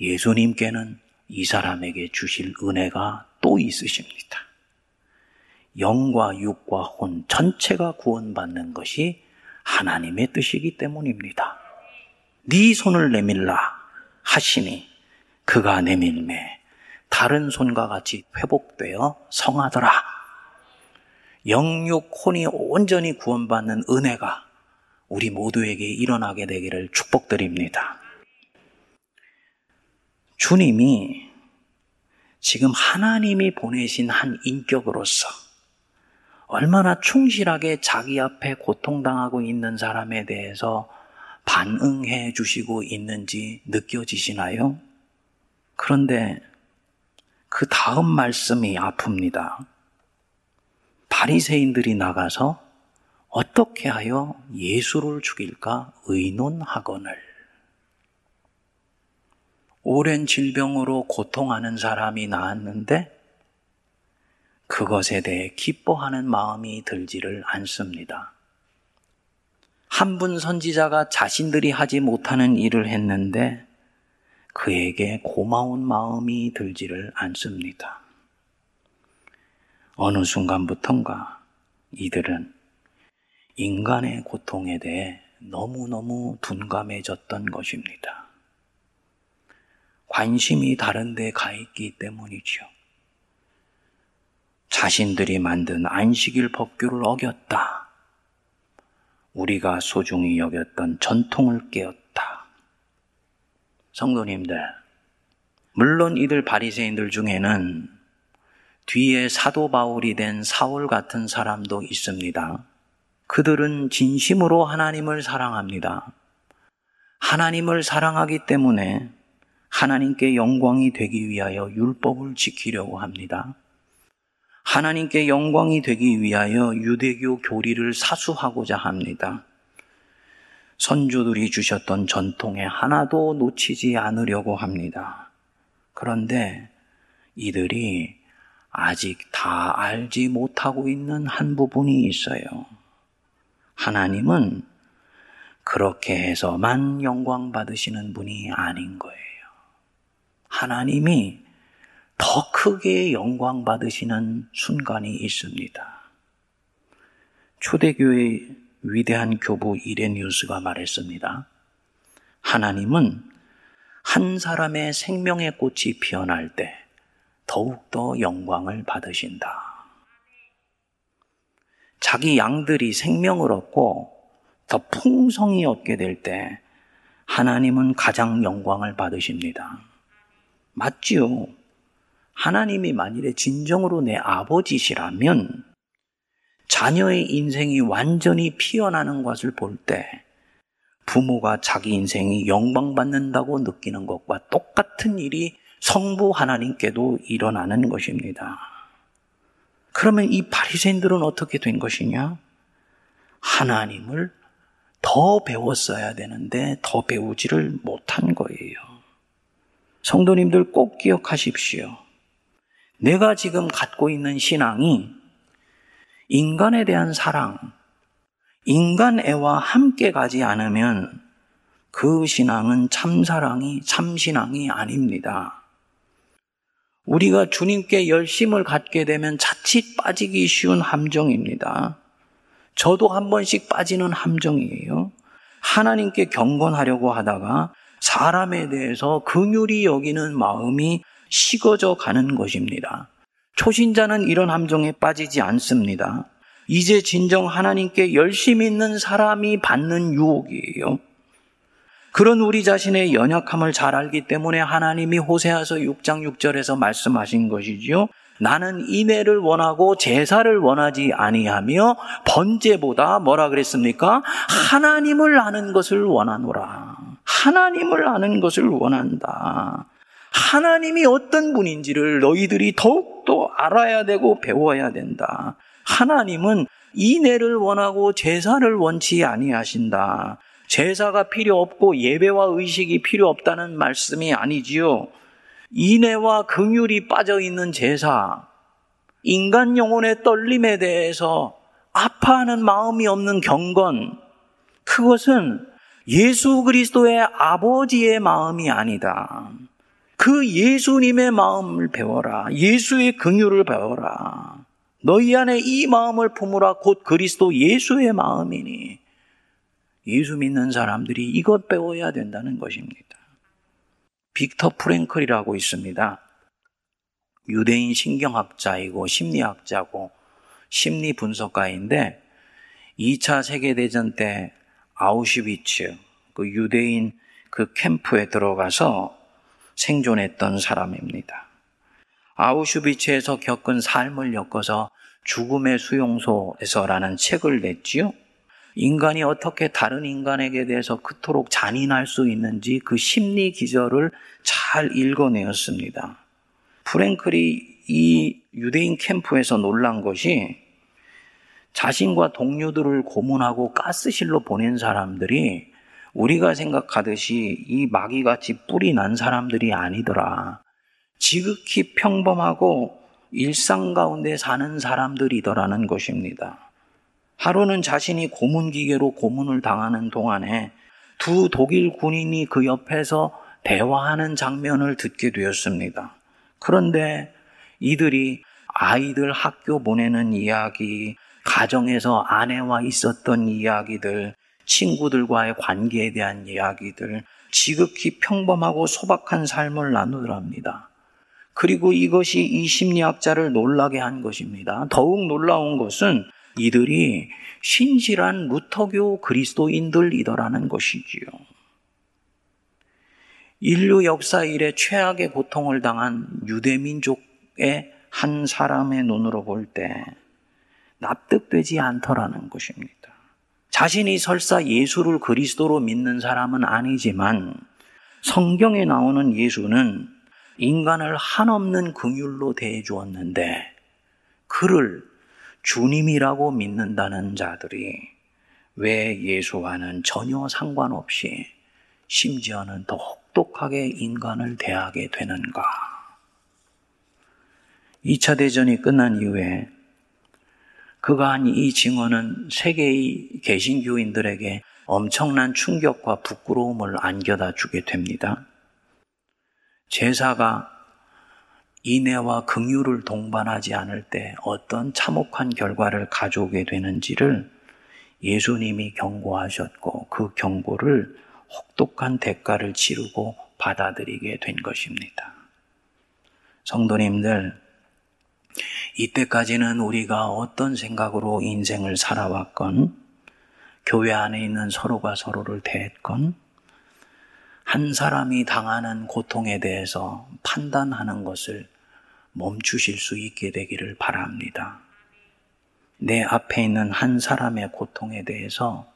Speaker 3: 예수님께는 이 사람에게 주실 은혜가 또 있으십니다. 영과 육과 혼 전체가 구원받는 것이 하나님의 뜻이기 때문입니다. 네 손을 내밀라 하시니 그가 내밀매 다른 손과 같이 회복되어 성하더라. 영육 혼이 온전히 구원받는 은혜가 우리 모두에게 일어나게 되기를 축복드립니다. 주님이 지금 하나님이 보내신 한 인격으로서 얼마나 충실하게 자기 앞에 고통당하고 있는 사람에 대해서 반응해 주시고 있는지 느껴지시나요? 그런데 그 다음 말씀이 아픕니다. 바리새인들이 나가서 어떻게 하여 예수를 죽일까 의논하거늘. 오랜 질병으로 고통하는 사람이 나았는데 그것에 대해 기뻐하는 마음이 들지를 않습니다. 한 분 선지자가 자신들이 하지 못하는 일을 했는데 그에게 고마운 마음이 들지를 않습니다. 어느 순간부턴가 이들은 인간의 고통에 대해 너무너무 둔감해졌던 것입니다. 관심이 다른 데 가 있기 때문이죠. 자신들이 만든 안식일 법규를 어겼다. 우리가 소중히 여겼던 전통을 깨었다. 성도님들, 물론 이들 바리새인들 중에는 뒤에 사도 바울이 된 사울 같은 사람도 있습니다. 그들은 진심으로 하나님을 사랑합니다. 하나님을 사랑하기 때문에 하나님께 영광이 되기 위하여 율법을 지키려고 합니다. 하나님께 영광이 되기 위하여 유대교 교리를 사수하고자 합니다. 선조들이 주셨던 전통에 하나도 놓치지 않으려고 합니다. 그런데 이들이 아직 다 알지 못하고 있는 한 부분이 있어요. 하나님은 그렇게 해서만 영광 받으시는 분이 아닌 거예요. 하나님이 더 크게 영광 받으시는 순간이 있습니다. 초대교회의 위대한 교부 이레니우스가 말했습니다. 하나님은 한 사람의 생명의 꽃이 피어날 때 더욱더 영광을 받으신다. 자기 양들이 생명을 얻고 더 풍성히 얻게 될 때 하나님은 가장 영광을 받으십니다. 맞지요? 하나님이 만일에 진정으로 내 아버지시라면 자녀의 인생이 완전히 피어나는 것을 볼 때 부모가 자기 인생이 영광받는다고 느끼는 것과 똑같은 일이 성부 하나님께도 일어나는 것입니다. 그러면 이 바리새인들은 어떻게 된 것이냐? 하나님을 더 배웠어야 되는데 더 배우지를 못한 거예요. 성도님들 꼭 기억하십시오. 내가 지금 갖고 있는 신앙이 인간에 대한 사랑, 인간 애와 함께 가지 않으면 그 신앙은 참사랑이, 참신앙이 아닙니다. 우리가 주님께 열심을 갖게 되면 자칫 빠지기 쉬운 함정입니다. 저도 한 번씩 빠지는 함정이에요. 하나님께 경건하려고 하다가 사람에 대해서 긍휼히 여기는 마음이 식어져 가는 것입니다. 초신자는 이런 함정에 빠지지 않습니다. 이제 진정 하나님께 열심히 있는 사람이 받는 유혹이에요. 그런 우리 자신의 연약함을 잘 알기 때문에 하나님이 호세아서 6장 6절에서 말씀하신 것이지요. 나는 인애를 원하고 제사를 원하지 아니하며 번제보다 뭐라 그랬습니까? 하나님을 아는 것을 원하노라. 하나님을 아는 것을 원한다. 하나님이 어떤 분인지를 너희들이 더욱더 알아야 되고 배워야 된다. 하나님은 인애를 원하고 제사를 원치 아니하신다. 제사가 필요 없고 예배와 의식이 필요 없다는 말씀이 아니지요. 인애와 긍휼이 빠져 있는 제사, 인간 영혼의 떨림에 대해서 아파하는 마음이 없는 경건, 그것은 예수 그리스도의 아버지의 마음이 아니다. 그 예수님의 마음을 배워라. 예수의 긍휼을 배워라. 너희 안에 이 마음을 품으라 곧 그리스도 예수의 마음이니 예수 믿는 사람들이 이것 배워야 된다는 것입니다. 빅터 프랭클이라고 있습니다. 유대인 신경학자이고 심리학자고 심리 분석가인데 2차 세계대전 때 아우슈비츠 그 유대인 그 캠프에 들어가서 생존했던 사람입니다. 아우슈비츠에서 겪은 삶을 엮어서 죽음의 수용소에서라는 책을 냈지요. 인간이 어떻게 다른 인간에게 대해서 그토록 잔인할 수 있는지 그 심리 기절을 잘 읽어내었습니다. 프랭클이 이 유대인 캠프에서 놀란 것이 자신과 동료들을 고문하고 가스실로 보낸 사람들이 우리가 생각하듯이 이 마귀같이 뿔이 난 사람들이 아니더라. 지극히 평범하고 일상 가운데 사는 사람들이더라는 것입니다. 하루는 자신이 고문 기계로 고문을 당하는 동안에 두 독일 군인이 그 옆에서 대화하는 장면을 듣게 되었습니다. 그런데 이들이 아이들 학교 보내는 이야기, 가정에서 아내와 있었던 이야기들, 친구들과의 관계에 대한 이야기들, 지극히 평범하고 소박한 삶을 나누더랍니다. 그리고 이것이 이 심리학자를 놀라게 한 것입니다. 더욱 놀라운 것은 이들이 신실한 루터교 그리스도인들이더라는 것이지요. 인류 역사 이래 최악의 고통을 당한 유대민족의 한 사람의 눈으로 볼 때 납득되지 않더라는 것입니다. 자신이 설사 예수를 그리스도로 믿는 사람은 아니지만 성경에 나오는 예수는 인간을 한없는 긍휼로 대해 주었는데 그를 주님이라고 믿는다는 자들이 왜 예수와는 전혀 상관없이 심지어는 더 혹독하게 인간을 대하게 되는가? 2차 대전이 끝난 이후에 그가 한 이 증언은 세계의 개신교인들에게 엄청난 충격과 부끄러움을 안겨다 주게 됩니다. 제사가 인애와 긍휼을 동반하지 않을 때 어떤 참혹한 결과를 가져오게 되는지를 예수님이 경고하셨고 그 경고를 혹독한 대가를 치르고 받아들이게 된 것입니다. 성도님들, 이때까지는 우리가 어떤 생각으로 인생을 살아왔건, 교회 안에 있는 서로가 서로를 대했건, 한 사람이 당하는 고통에 대해서 판단하는 것을 멈추실 수 있게 되기를 바랍니다. 내 앞에 있는 한 사람의 고통에 대해서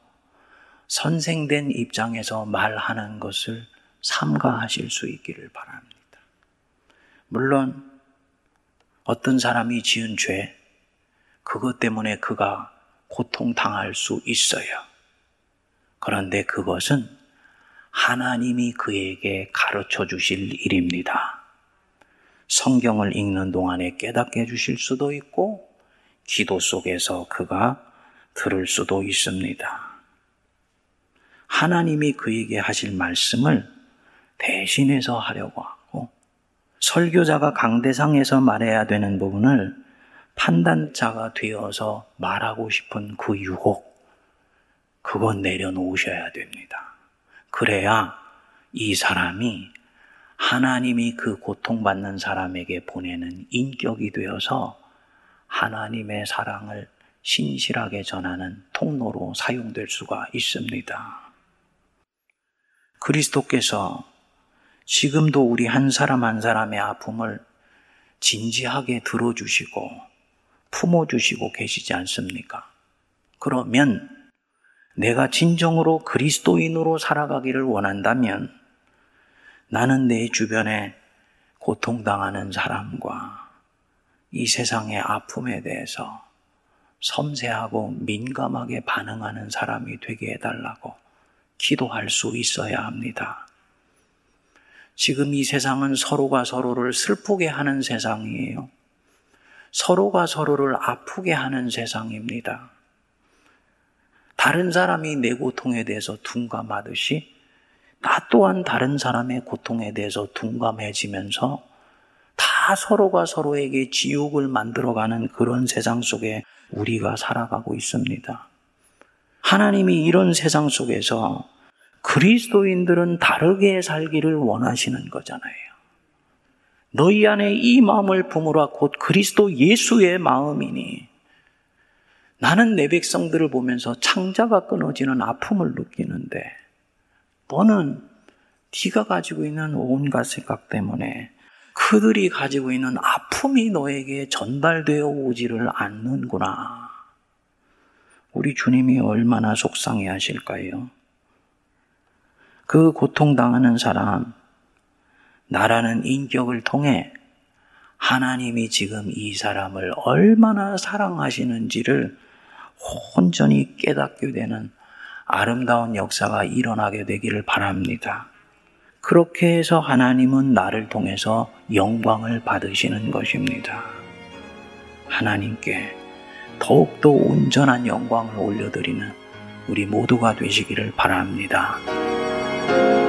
Speaker 3: 선생된 입장에서 말하는 것을 삼가하실 수 있기를 바랍니다. 물론 어떤 사람이 지은 죄, 그것 때문에 그가 고통당할 수 있어요. 그런데 그것은 하나님이 그에게 가르쳐 주실 일입니다. 성경을 읽는 동안에 깨닫게 해주실 수도 있고, 기도 속에서 그가 들을 수도 있습니다. 하나님이 그에게 하실 말씀을 대신해서 하려고 설교자가 강대상에서 말해야 되는 부분을 판단자가 되어서 말하고 싶은 그 유혹, 그건 내려놓으셔야 됩니다. 그래야 이 사람이 하나님이 그 고통받는 사람에게 보내는 인격이 되어서 하나님의 사랑을 신실하게 전하는 통로로 사용될 수가 있습니다. 그리스도께서 지금도 우리 한 사람 한 사람의 아픔을 진지하게 들어주시고 품어주시고 계시지 않습니까? 그러면 내가 진정으로 그리스도인으로 살아가기를 원한다면 나는 내 주변에 고통당하는 사람과 이 세상의 아픔에 대해서 섬세하고 민감하게 반응하는 사람이 되게 해달라고 기도할 수 있어야 합니다. 지금 이 세상은 서로가 서로를 슬프게 하는 세상이에요. 서로가 서로를 아프게 하는 세상입니다. 다른 사람이 내 고통에 대해서 둔감하듯이 나 또한 다른 사람의 고통에 대해서 둔감해지면서 다 서로가 서로에게 지옥을 만들어가는 그런 세상 속에 우리가 살아가고 있습니다. 하나님이 이런 세상 속에서 그리스도인들은 다르게 살기를 원하시는 거잖아요. 너희 안에 이 마음을 품으라 곧 그리스도 예수의 마음이니 나는 내 백성들을 보면서 창자가 끊어지는 아픔을 느끼는데 너는 네가 가지고 있는 온갖 생각 때문에 그들이 가지고 있는 아픔이 너에게 전달되어 오지를 않는구나. 우리 주님이 얼마나 속상해 하실까요? 그 고통당하는 사람, 나라는 인격을 통해 하나님이 지금 이 사람을 얼마나 사랑하시는지를 온전히 깨닫게 되는 아름다운 역사가 일어나게 되기를 바랍니다. 그렇게 해서 하나님은 나를 통해서 영광을 받으시는 것입니다. 하나님께 더욱더 온전한 영광을 올려드리는 우리 모두가 되시기를 바랍니다.
Speaker 4: Thank you.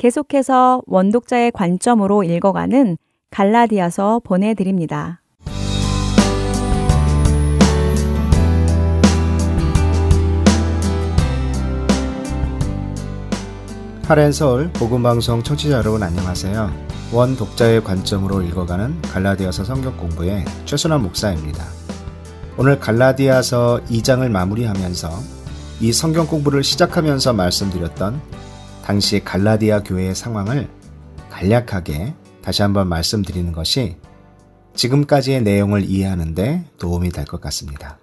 Speaker 2: 계속해서 원독자의 관점으로 읽어가는 갈라디아서 보내드립니다.
Speaker 5: 하렌서울 복음방송 청취자 여러분 안녕하세요. 원 독자의 관점으로 읽어가는 갈라디아서 성경 공부의 최순환 목사입니다. 오늘 갈라디아서 2장을 마무리하면서 이 성경 공부를 시작하면서 말씀드렸던 당시 갈라디아 교회의 상황을 간략하게 다시 한번 말씀드리는 것이 지금까지의 내용을 이해하는데 도움이 될 것 같습니다.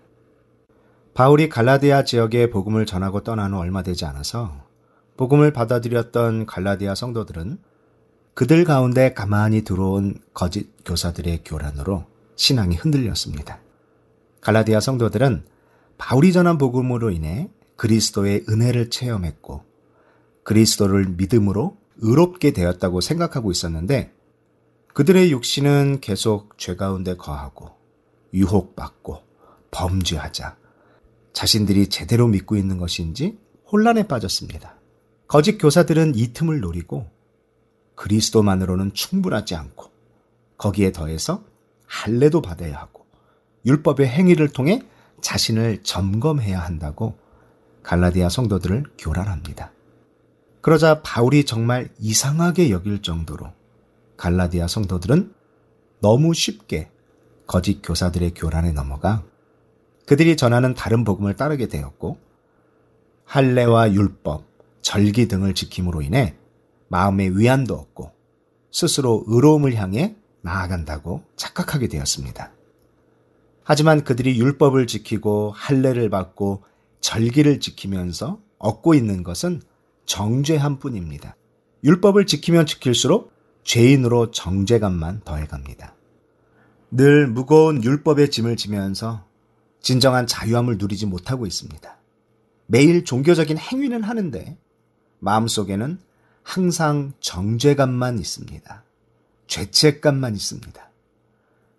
Speaker 5: 바울이 갈라디아 지역에 복음을 전하고 떠난 후 얼마 되지 않아서 복음을 받아들였던 갈라디아 성도들은 그들 가운데 가만히 들어온 거짓 교사들의 교란으로 신앙이 흔들렸습니다. 갈라디아 성도들은 바울이 전한 복음으로 인해 그리스도의 은혜를 체험했고 그리스도를 믿음으로 의롭게 되었다고 생각하고 있었는데 그들의 육신은 계속 죄 가운데 거하고 유혹받고 범죄하자 자신들이 제대로 믿고 있는 것인지 혼란에 빠졌습니다. 거짓 교사들은 이 틈을 노리고 그리스도만으로는 충분하지 않고 거기에 더해서 할례도 받아야 하고 율법의 행위를 통해 자신을 점검해야 한다고 갈라디아 성도들을 교란합니다. 그러자 바울이 정말 이상하게 여길 정도로 갈라디아 성도들은 너무 쉽게 거짓 교사들의 교란에 넘어가 그들이 전하는 다른 복음을 따르게 되었고 할례와 율법, 절기 등을 지킴으로 인해 마음의 위안도 얻고 스스로 의로움을 향해 나아간다고 착각하게 되었습니다. 하지만 그들이 율법을 지키고 할례를 받고 절기를 지키면서 얻고 있는 것은 정죄함 뿐입니다. 율법을 지키면 지킬수록 죄인으로 정죄감만 더해갑니다. 늘 무거운 율법의 짐을 지면서 진정한 자유함을 누리지 못하고 있습니다. 매일 종교적인 행위는 하는데 마음속에는 항상 정죄감만 있습니다. 죄책감만 있습니다.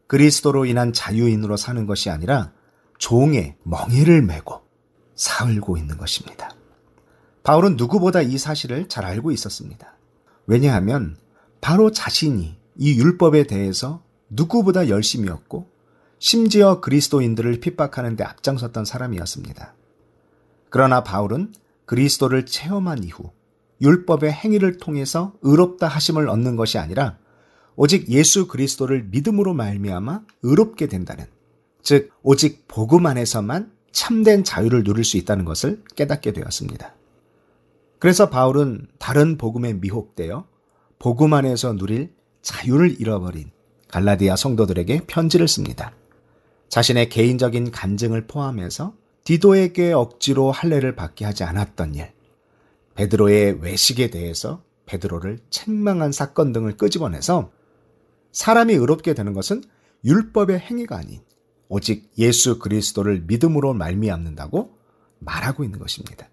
Speaker 5: 그리스도로 인한 자유인으로 사는 것이 아니라 종의 멍에를 메고 살고 있는 것입니다. 바울은 누구보다 이 사실을 잘 알고 있었습니다. 왜냐하면 바로 자신이 이 율법에 대해서 누구보다 열심이었고 심지어 그리스도인들을 핍박하는 데 앞장섰던 사람이었습니다. 그러나 바울은 그리스도를 체험한 이후 율법의 행위를 통해서 의롭다 하심을 얻는 것이 아니라 오직 예수 그리스도를 믿음으로 말미암아 의롭게 된다는 즉 오직 복음 안에서만 참된 자유를 누릴 수 있다는 것을 깨닫게 되었습니다. 그래서 바울은 다른 복음에 미혹되어 복음 안에서 누릴 자유를 잃어버린 갈라디아 성도들에게 편지를 씁니다. 자신의 개인적인 간증을 포함해서 디도에게 억지로 할례를 받게 하지 않았던 일, 베드로의 외식에 대해서 베드로를 책망한 사건 등을 끄집어내서 사람이 의롭게 되는 것은 율법의 행위가 아닌 오직 예수 그리스도를 믿음으로 말미암는다고 말하고 있는 것입니다.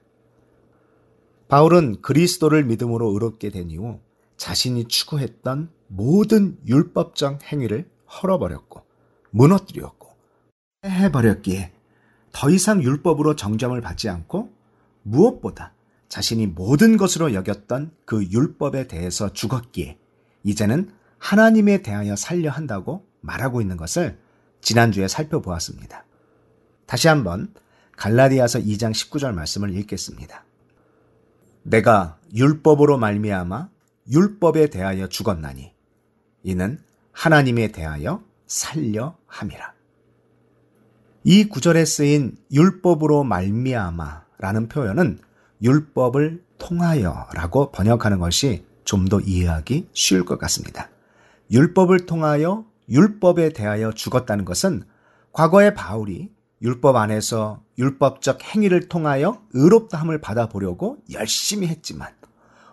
Speaker 5: 바울은 그리스도를 믿음으로 의롭게 된 이후 자신이 추구했던 모든 율법적 행위를 헐어버렸고 무너뜨렸고 해버렸기에 더 이상 율법으로 정점을 받지 않고 무엇보다 자신이 모든 것으로 여겼던 그 율법에 대해서 죽었기에 이제는 하나님에 대하여 살려 한다고 말하고 있는 것을 지난주에 살펴보았습니다. 다시 한번 갈라디아서 2장 19절 말씀을 읽겠습니다. 내가 율법으로 말미암아 율법에 대하여 죽었나니 이는 하나님에 대하여 살려 함이라. 이 구절에 쓰인 율법으로 말미암아라는 표현은 율법을 통하여라고 번역하는 것이 좀 더 이해하기 쉬울 것 같습니다. 율법을 통하여 율법에 대하여 죽었다는 것은 과거의 바울이 율법 안에서 율법적 행위를 통하여 의롭다함을 받아보려고 열심히 했지만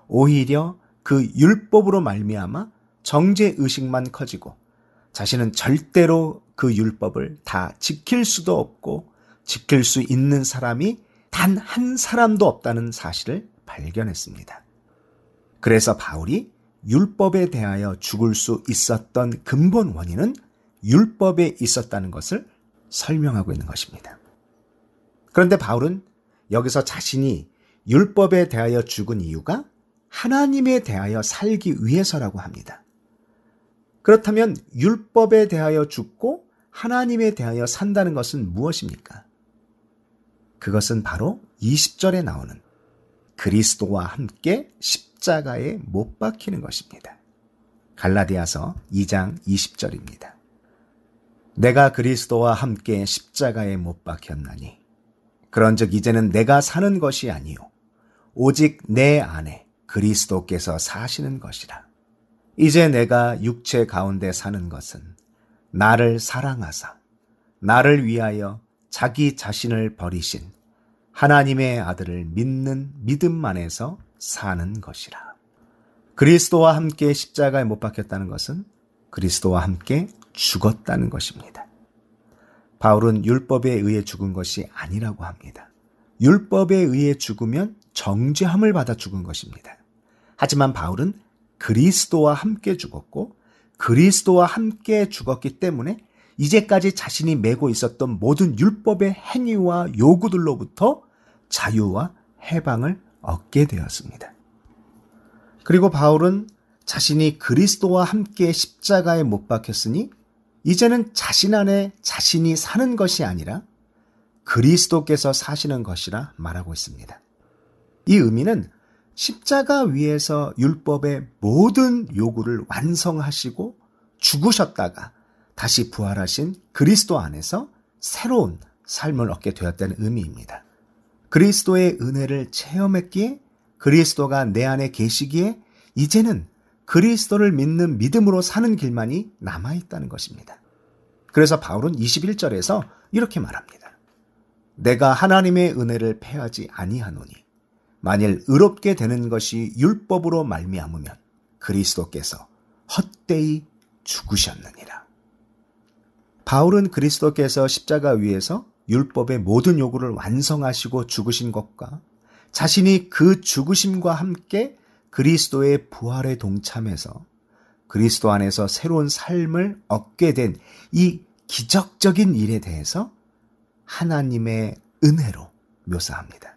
Speaker 5: 오히려 그 율법으로 말미암아 정죄 의식만 커지고 자신은 절대로 그 율법을 다 지킬 수도 없고 지킬 수 있는 사람이 단 한 사람도 없다는 사실을 발견했습니다. 그래서 바울이 율법에 대하여 죽을 수 있었던 근본 원인은 율법에 있었다는 것을 설명하고 있는 것입니다. 그런데 바울은 여기서 자신이 율법에 대하여 죽은 이유가 하나님에 대하여 살기 위해서라고 합니다. 그렇다면 율법에 대하여 죽고 하나님에 대하여 산다는 것은 무엇입니까? 그것은 바로 20절에 나오는 그리스도와 함께 십자가에 못 박히는 것입니다. 갈라디아서 2장 20절입니다. 내가 그리스도와 함께 십자가에 못 박혔나니 그런즉 이제는 내가 사는 것이 아니요 오직 내 안에 그리스도께서 사시는 것이라. 이제 내가 육체 가운데 사는 것은 나를 사랑하사 나를 위하여 자기 자신을 버리신 하나님의 아들을 믿는 믿음 안에서 사는 것이라. 그리스도와 함께 십자가에 못 박혔다는 것은 그리스도와 함께 죽었다는 것입니다. 바울은 율법에 의해 죽은 것이 아니라고 합니다. 율법에 의해 죽으면 정죄함을 받아 죽은 것입니다. 하지만 바울은 그리스도와 함께 죽었고 그리스도와 함께 죽었기 때문에 이제까지 자신이 메고 있었던 모든 율법의 행위와 요구들로부터 자유와 해방을 얻게 되었습니다. 그리고 바울은 자신이 그리스도와 함께 십자가에 못 박혔으니 이제는 자신 안에 자신이 사는 것이 아니라 그리스도께서 사시는 것이라 말하고 있습니다. 이 의미는 십자가 위에서 율법의 모든 요구를 완성하시고 죽으셨다가 다시 부활하신 그리스도 안에서 새로운 삶을 얻게 되었다는 의미입니다. 그리스도의 은혜를 체험했기에 그리스도가 내 안에 계시기에 이제는 그리스도를 믿는 믿음으로 사는 길만이 남아있다는 것입니다. 그래서 바울은 21절에서 이렇게 말합니다. 내가 하나님의 은혜를 패하지 아니하노니 만일 의롭게 되는 것이 율법으로 말미암으면 그리스도께서 헛되이 죽으셨느니라. 바울은 그리스도께서 십자가 위에서 율법의 모든 요구를 완성하시고 죽으신 것과 자신이 그 죽으심과 함께 그리스도의 부활에 동참해서 그리스도 안에서 새로운 삶을 얻게 된 이 기적적인 일에 대해서 하나님의 은혜로 묘사합니다.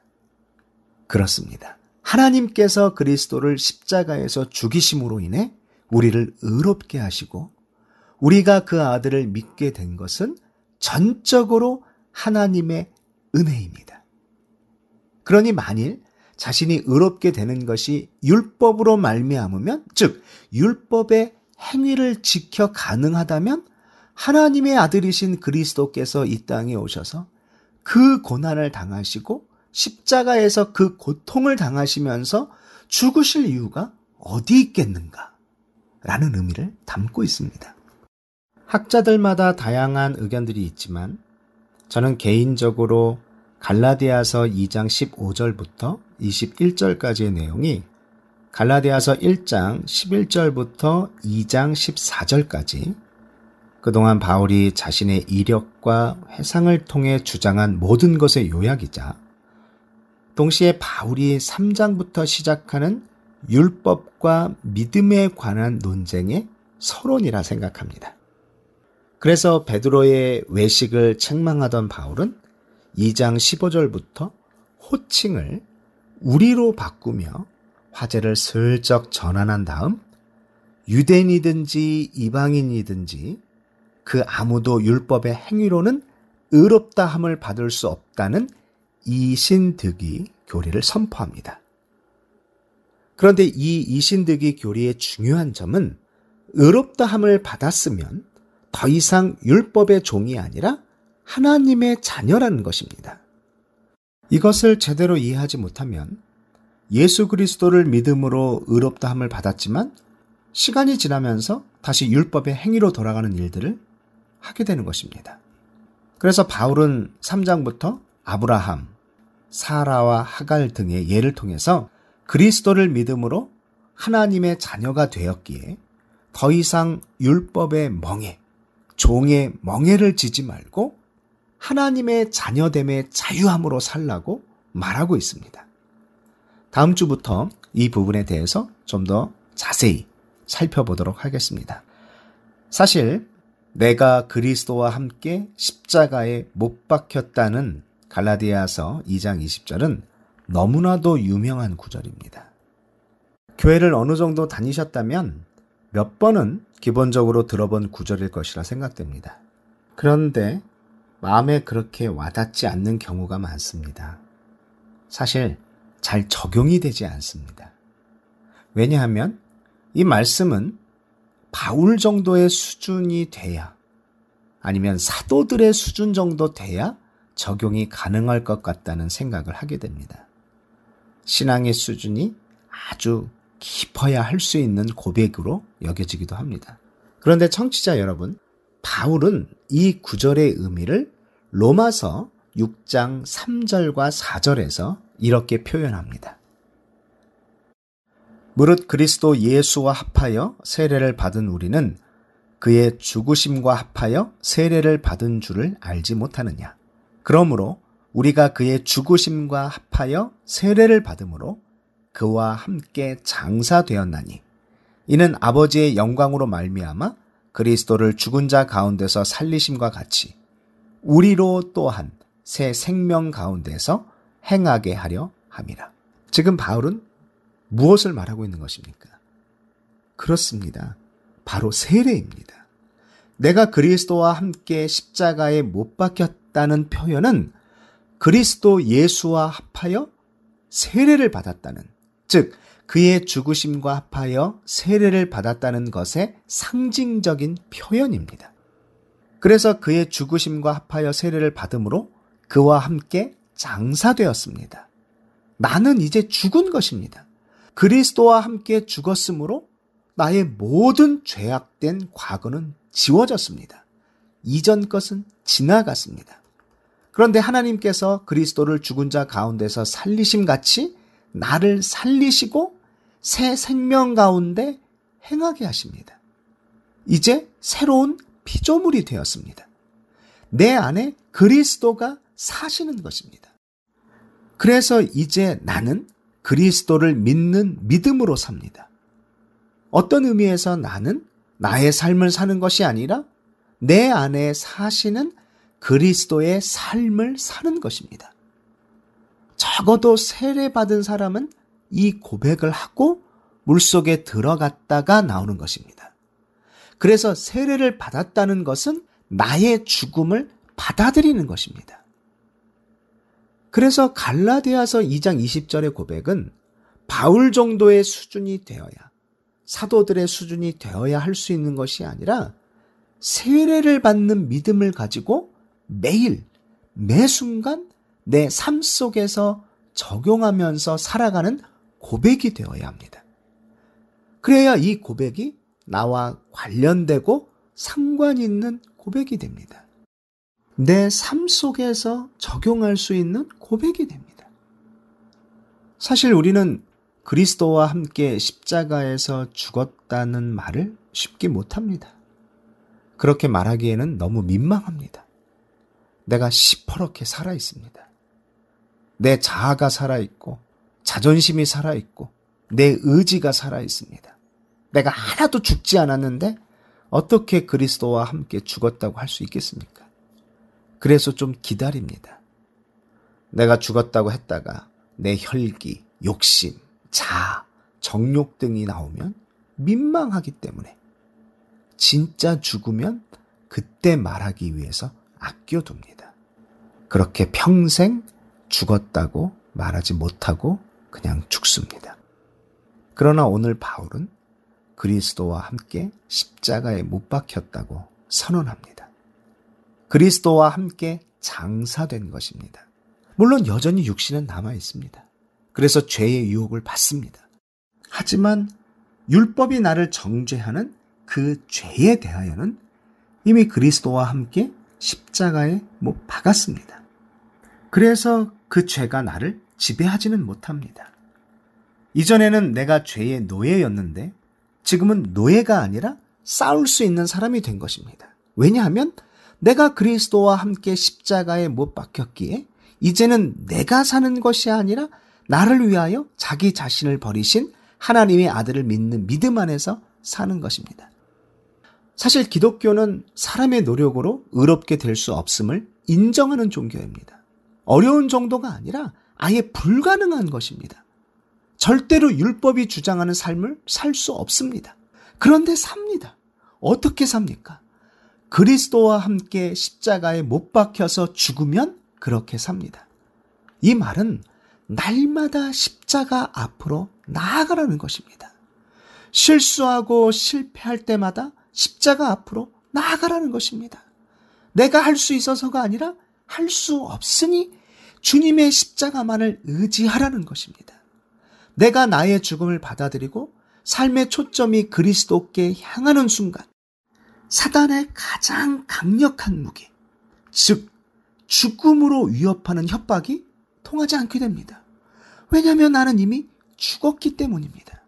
Speaker 5: 그렇습니다. 하나님께서 그리스도를 십자가에서 죽이심으로 인해 우리를 의롭게 하시고 우리가 그 아들을 믿게 된 것은 전적으로 하나님의 은혜입니다. 그러니 만일 자신이 의롭게 되는 것이 율법으로 말미암으면 즉 율법의 행위를 지켜 가능하다면 하나님의 아들이신 그리스도께서 이 땅에 오셔서 그 고난을 당하시고 십자가에서 그 고통을 당하시면서 죽으실 이유가 어디 있겠는가? 라는 의미를 담고 있습니다. 학자들마다 다양한 의견들이 있지만 저는 개인적으로 갈라디아서 2장 15절부터 21절까지의 내용이 갈라디아서 1장 11절부터 2장 14절까지 그동안 바울이 자신의 이력과 회상을 통해 주장한 모든 것의 요약이자 동시에 바울이 3장부터 시작하는 율법과 믿음에 관한 논쟁의 서론이라 생각합니다. 그래서 베드로의 외식을 책망하던 바울은 2장 15절부터 호칭을 우리로 바꾸며 화제를 슬쩍 전환한 다음 유대인이든지 이방인이든지 그 아무도 율법의 행위로는 의롭다 함을 받을 수 없다는 이신득이 교리를 선포합니다. 그런데 이 이신득이 교리의 중요한 점은 의롭다 함을 받았으면 더 이상 율법의 종이 아니라 하나님의 자녀라는 것입니다. 이것을 제대로 이해하지 못하면 예수 그리스도를 믿음으로 의롭다함을 받았지만 시간이 지나면서 다시 율법의 행위로 돌아가는 일들을 하게 되는 것입니다. 그래서 바울은 3장부터 아브라함, 사라와 하갈 등의 예를 통해서 그리스도를 믿음으로 하나님의 자녀가 되었기에 더 이상 율법의 멍에, 종의 멍에를 지지 말고 하나님의 자녀됨의 자유함으로 살라고 말하고 있습니다. 다음 주부터 이 부분에 대해서 좀 더 자세히 살펴보도록 하겠습니다. 사실 내가 그리스도와 함께 십자가에 못 박혔다는 갈라디아서 2장 20절은 너무나도 유명한 구절입니다. 교회를 어느 정도 다니셨다면 몇 번은 기본적으로 들어본 구절일 것이라 생각됩니다. 그런데 마음에 그렇게 와닿지 않는 경우가 많습니다. 사실 잘 적용이 되지 않습니다. 왜냐하면 이 말씀은 바울 정도의 수준이 돼야 아니면 사도들의 수준 정도 돼야 적용이 가능할 것 같다는 생각을 하게 됩니다. 신앙의 수준이 아주 깊어야 할 수 있는 고백으로 여겨지기도 합니다. 그런데 청취자 여러분, 바울은 이 구절의 의미를 로마서 6장 3절과 4절에서 이렇게 표현합니다. 무릇 그리스도 예수와 합하여 세례를 받은 우리는 그의 죽으심과 합하여 세례를 받은 줄을 알지 못하느냐. 그러므로 우리가 그의 죽으심과 합하여 세례를 받음으로 그와 함께 장사되었나니 이는 아버지의 영광으로 말미암아 그리스도를 죽은 자 가운데서 살리심과 같이 우리로 또한 새 생명 가운데서 행하게 하려 함이라. 지금 바울은 무엇을 말하고 있는 것입니까? 그렇습니다. 바로 세례입니다. 내가 그리스도와 함께 십자가에 못 박혔다는 표현은 그리스도 예수와 합하여 세례를 받았다는, 즉, 그의 죽으심과 합하여 세례를 받았다는 것의 상징적인 표현입니다. 그래서 그의 죽으심과 합하여 세례를 받음으로 그와 함께 장사되었습니다. 나는 이제 죽은 것입니다. 그리스도와 함께 죽었으므로 나의 모든 죄악된 과거는 지워졌습니다. 이전 것은 지나갔습니다. 그런데 하나님께서 그리스도를 죽은 자 가운데서 살리심 같이 나를 살리시고 새 생명 가운데 행하게 하십니다. 이제 새로운 피조물이 되었습니다. 내 안에 그리스도가 사시는 것입니다. 그래서 이제 나는 그리스도를 믿는 믿음으로 삽니다. 어떤 의미에서 나는 나의 삶을 사는 것이 아니라 내 안에 사시는 그리스도의 삶을 사는 것입니다. 적어도 세례받은 사람은 이 고백을 하고 물속에 들어갔다가 나오는 것입니다. 그래서 세례를 받았다는 것은 나의 죽음을 받아들이는 것입니다. 그래서 갈라디아서 2장 20절의 고백은 바울 정도의 수준이 되어야 사도들의 수준이 되어야 할 수 있는 것이 아니라 세례를 받는 믿음을 가지고 매일 매 순간 내 삶 속에서 적용하면서 살아가는 고백이 되어야 합니다. 그래야 이 고백이 나와 관련되고 상관 있는 고백이 됩니다. 내 삶 속에서 적용할 수 있는 고백이 됩니다. 사실 우리는 그리스도와 함께 십자가에서 죽었다는 말을 쉽게 못합니다. 그렇게 말하기에는 너무 민망합니다. 내가 시퍼렇게 살아 있습니다. 내 자아가 살아 있고, 자존심이 살아 있고, 내 의지가 살아 있습니다. 내가 하나도 죽지 않았는데 어떻게 그리스도와 함께 죽었다고 할 수 있겠습니까? 그래서 좀 기다립니다. 내가 죽었다고 했다가 내 혈기, 욕심, 자, 정욕 등이 나오면 민망하기 때문에 진짜 죽으면 그때 말하기 위해서 아껴둡니다. 그렇게 평생 죽었다고 말하지 못하고 그냥 죽습니다. 그러나 오늘 바울은 그리스도와 함께 십자가에 못 박혔다고 선언합니다. 그리스도와 함께 장사된 것입니다. 물론 여전히 육신은 남아 있습니다. 그래서 죄의 유혹을 받습니다. 하지만 율법이 나를 정죄하는 그 죄에 대하여는 이미 그리스도와 함께 십자가에 못 박았습니다. 그래서 그 죄가 나를 지배하지는 못합니다. 이전에는 내가 죄의 노예였는데 지금은 노예가 아니라 싸울 수 있는 사람이 된 것입니다. 왜냐하면 내가 그리스도와 함께 십자가에 못 박혔기에 이제는 내가 사는 것이 아니라 나를 위하여 자기 자신을 버리신 하나님의 아들을 믿는 믿음 안에서 사는 것입니다. 사실 기독교는 사람의 노력으로 의롭게 될 수 없음을 인정하는 종교입니다. 어려운 정도가 아니라 아예 불가능한 것입니다. 절대로 율법이 주장하는 삶을 살 수 없습니다. 그런데 삽니다. 어떻게 삽니까? 그리스도와 함께 십자가에 못 박혀서 죽으면 그렇게 삽니다. 이 말은 날마다 십자가 앞으로 나아가라는 것입니다. 실수하고 실패할 때마다 십자가 앞으로 나아가라는 것입니다. 내가 할 수 있어서가 아니라 할 수 없으니 주님의 십자가만을 의지하라는 것입니다. 내가 나의 죽음을 받아들이고 삶의 초점이 그리스도께 향하는 순간, 사단의 가장 강력한 무기, 즉, 죽음으로 위협하는 협박이 통하지 않게 됩니다. 왜냐하면 나는 이미 죽었기 때문입니다.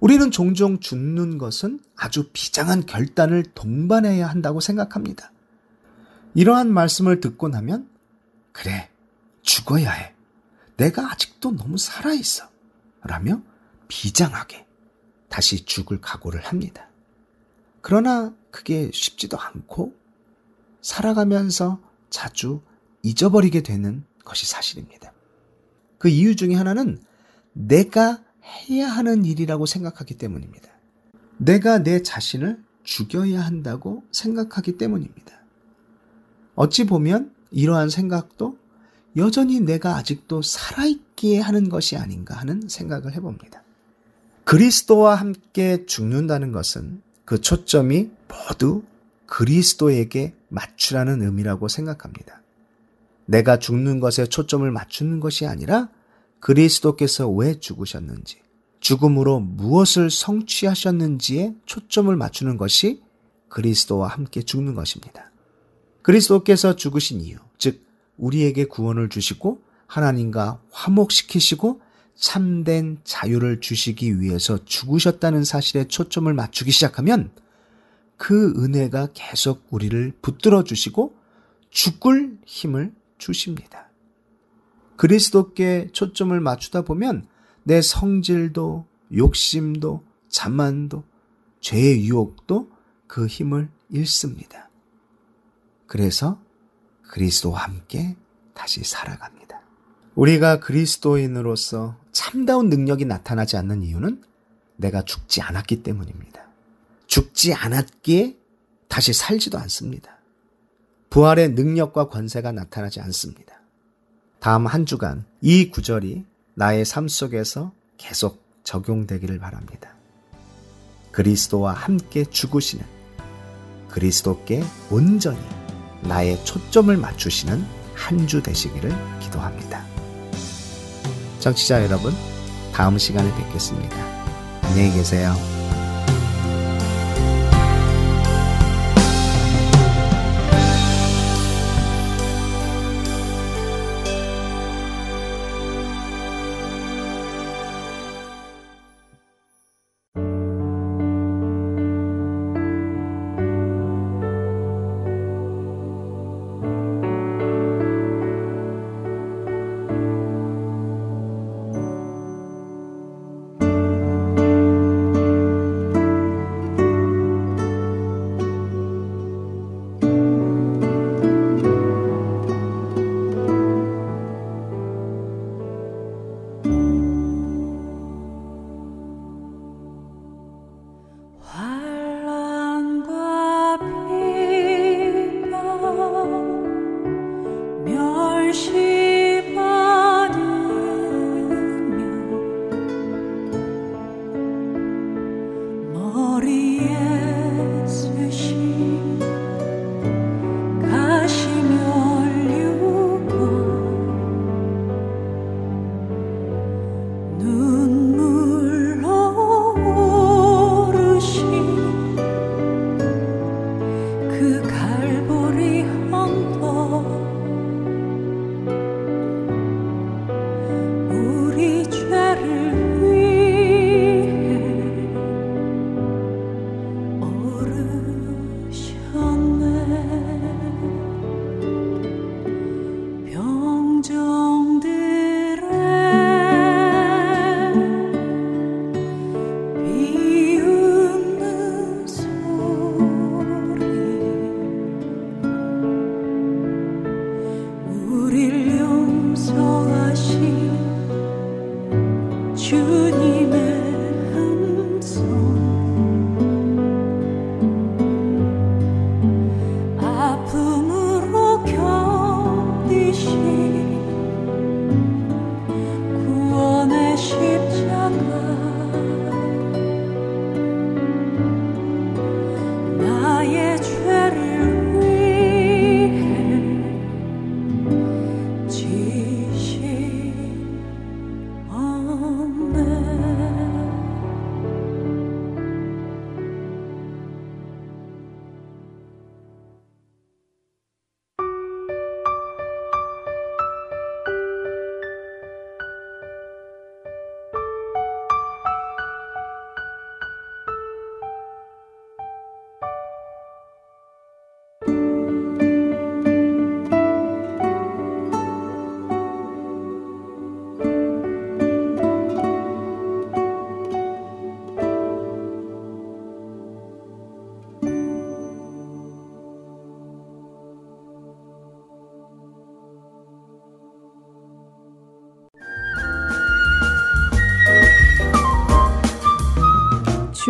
Speaker 5: 우리는 종종 죽는 것은 아주 비장한 결단을 동반해야 한다고 생각합니다. 이러한 말씀을 듣고 나면, 그래, 죽어야 해. 내가 아직도 너무 살아있어. 라며 비장하게 다시 죽을 각오를 합니다. 그러나 그게 쉽지도 않고 살아가면서 자주 잊어버리게 되는 것이 사실입니다. 그 이유 중에 하나는 내가 해야 하는 일이라고 생각하기 때문입니다. 내가 내 자신을 죽여야 한다고 생각하기 때문입니다. 어찌 보면 이러한 생각도 여전히 내가 아직도 살아있 기에 하는 것이 아닌가 하는 생각을 해봅니다. 그리스도와 함께 죽는다는 것은 그 초점이 모두 그리스도에게 맞추라는 의미라고 생각합니다. 내가 죽는 것에 초점을 맞추는 것이 아니라 그리스도께서 왜 죽으셨는지, 죽음으로 무엇을 성취하셨는지에 초점을 맞추는 것이 그리스도와 함께 죽는 것입니다. 그리스도께서 죽으신 이유, 즉, 우리에게 구원을 주시고 하나님과 화목시키시고 참된 자유를 주시기 위해서 죽으셨다는 사실에 초점을 맞추기 시작하면 그 은혜가 계속 우리를 붙들어 주시고 죽을 힘을 주십니다. 그리스도께 초점을 맞추다 보면 내 성질도 욕심도 자만도 죄의 유혹도 그 힘을 잃습니다. 그래서 그리스도와 함께 다시 살아갑니다. 우리가 그리스도인으로서 참다운 능력이 나타나지 않는 이유는 내가 죽지 않았기 때문입니다. 죽지 않았기에 다시 살지도 않습니다. 부활의 능력과 권세가 나타나지 않습니다. 다음 한 주간 이 구절이 나의 삶 속에서 계속 적용되기를 바랍니다. 그리스도와 함께 죽으시는 그리스도께 온전히 나의 초점을 맞추시는 한 주 되시기를 기도합니다. 정치자 여러분, 다음 시간에 뵙겠습니다. 안녕히 계세요.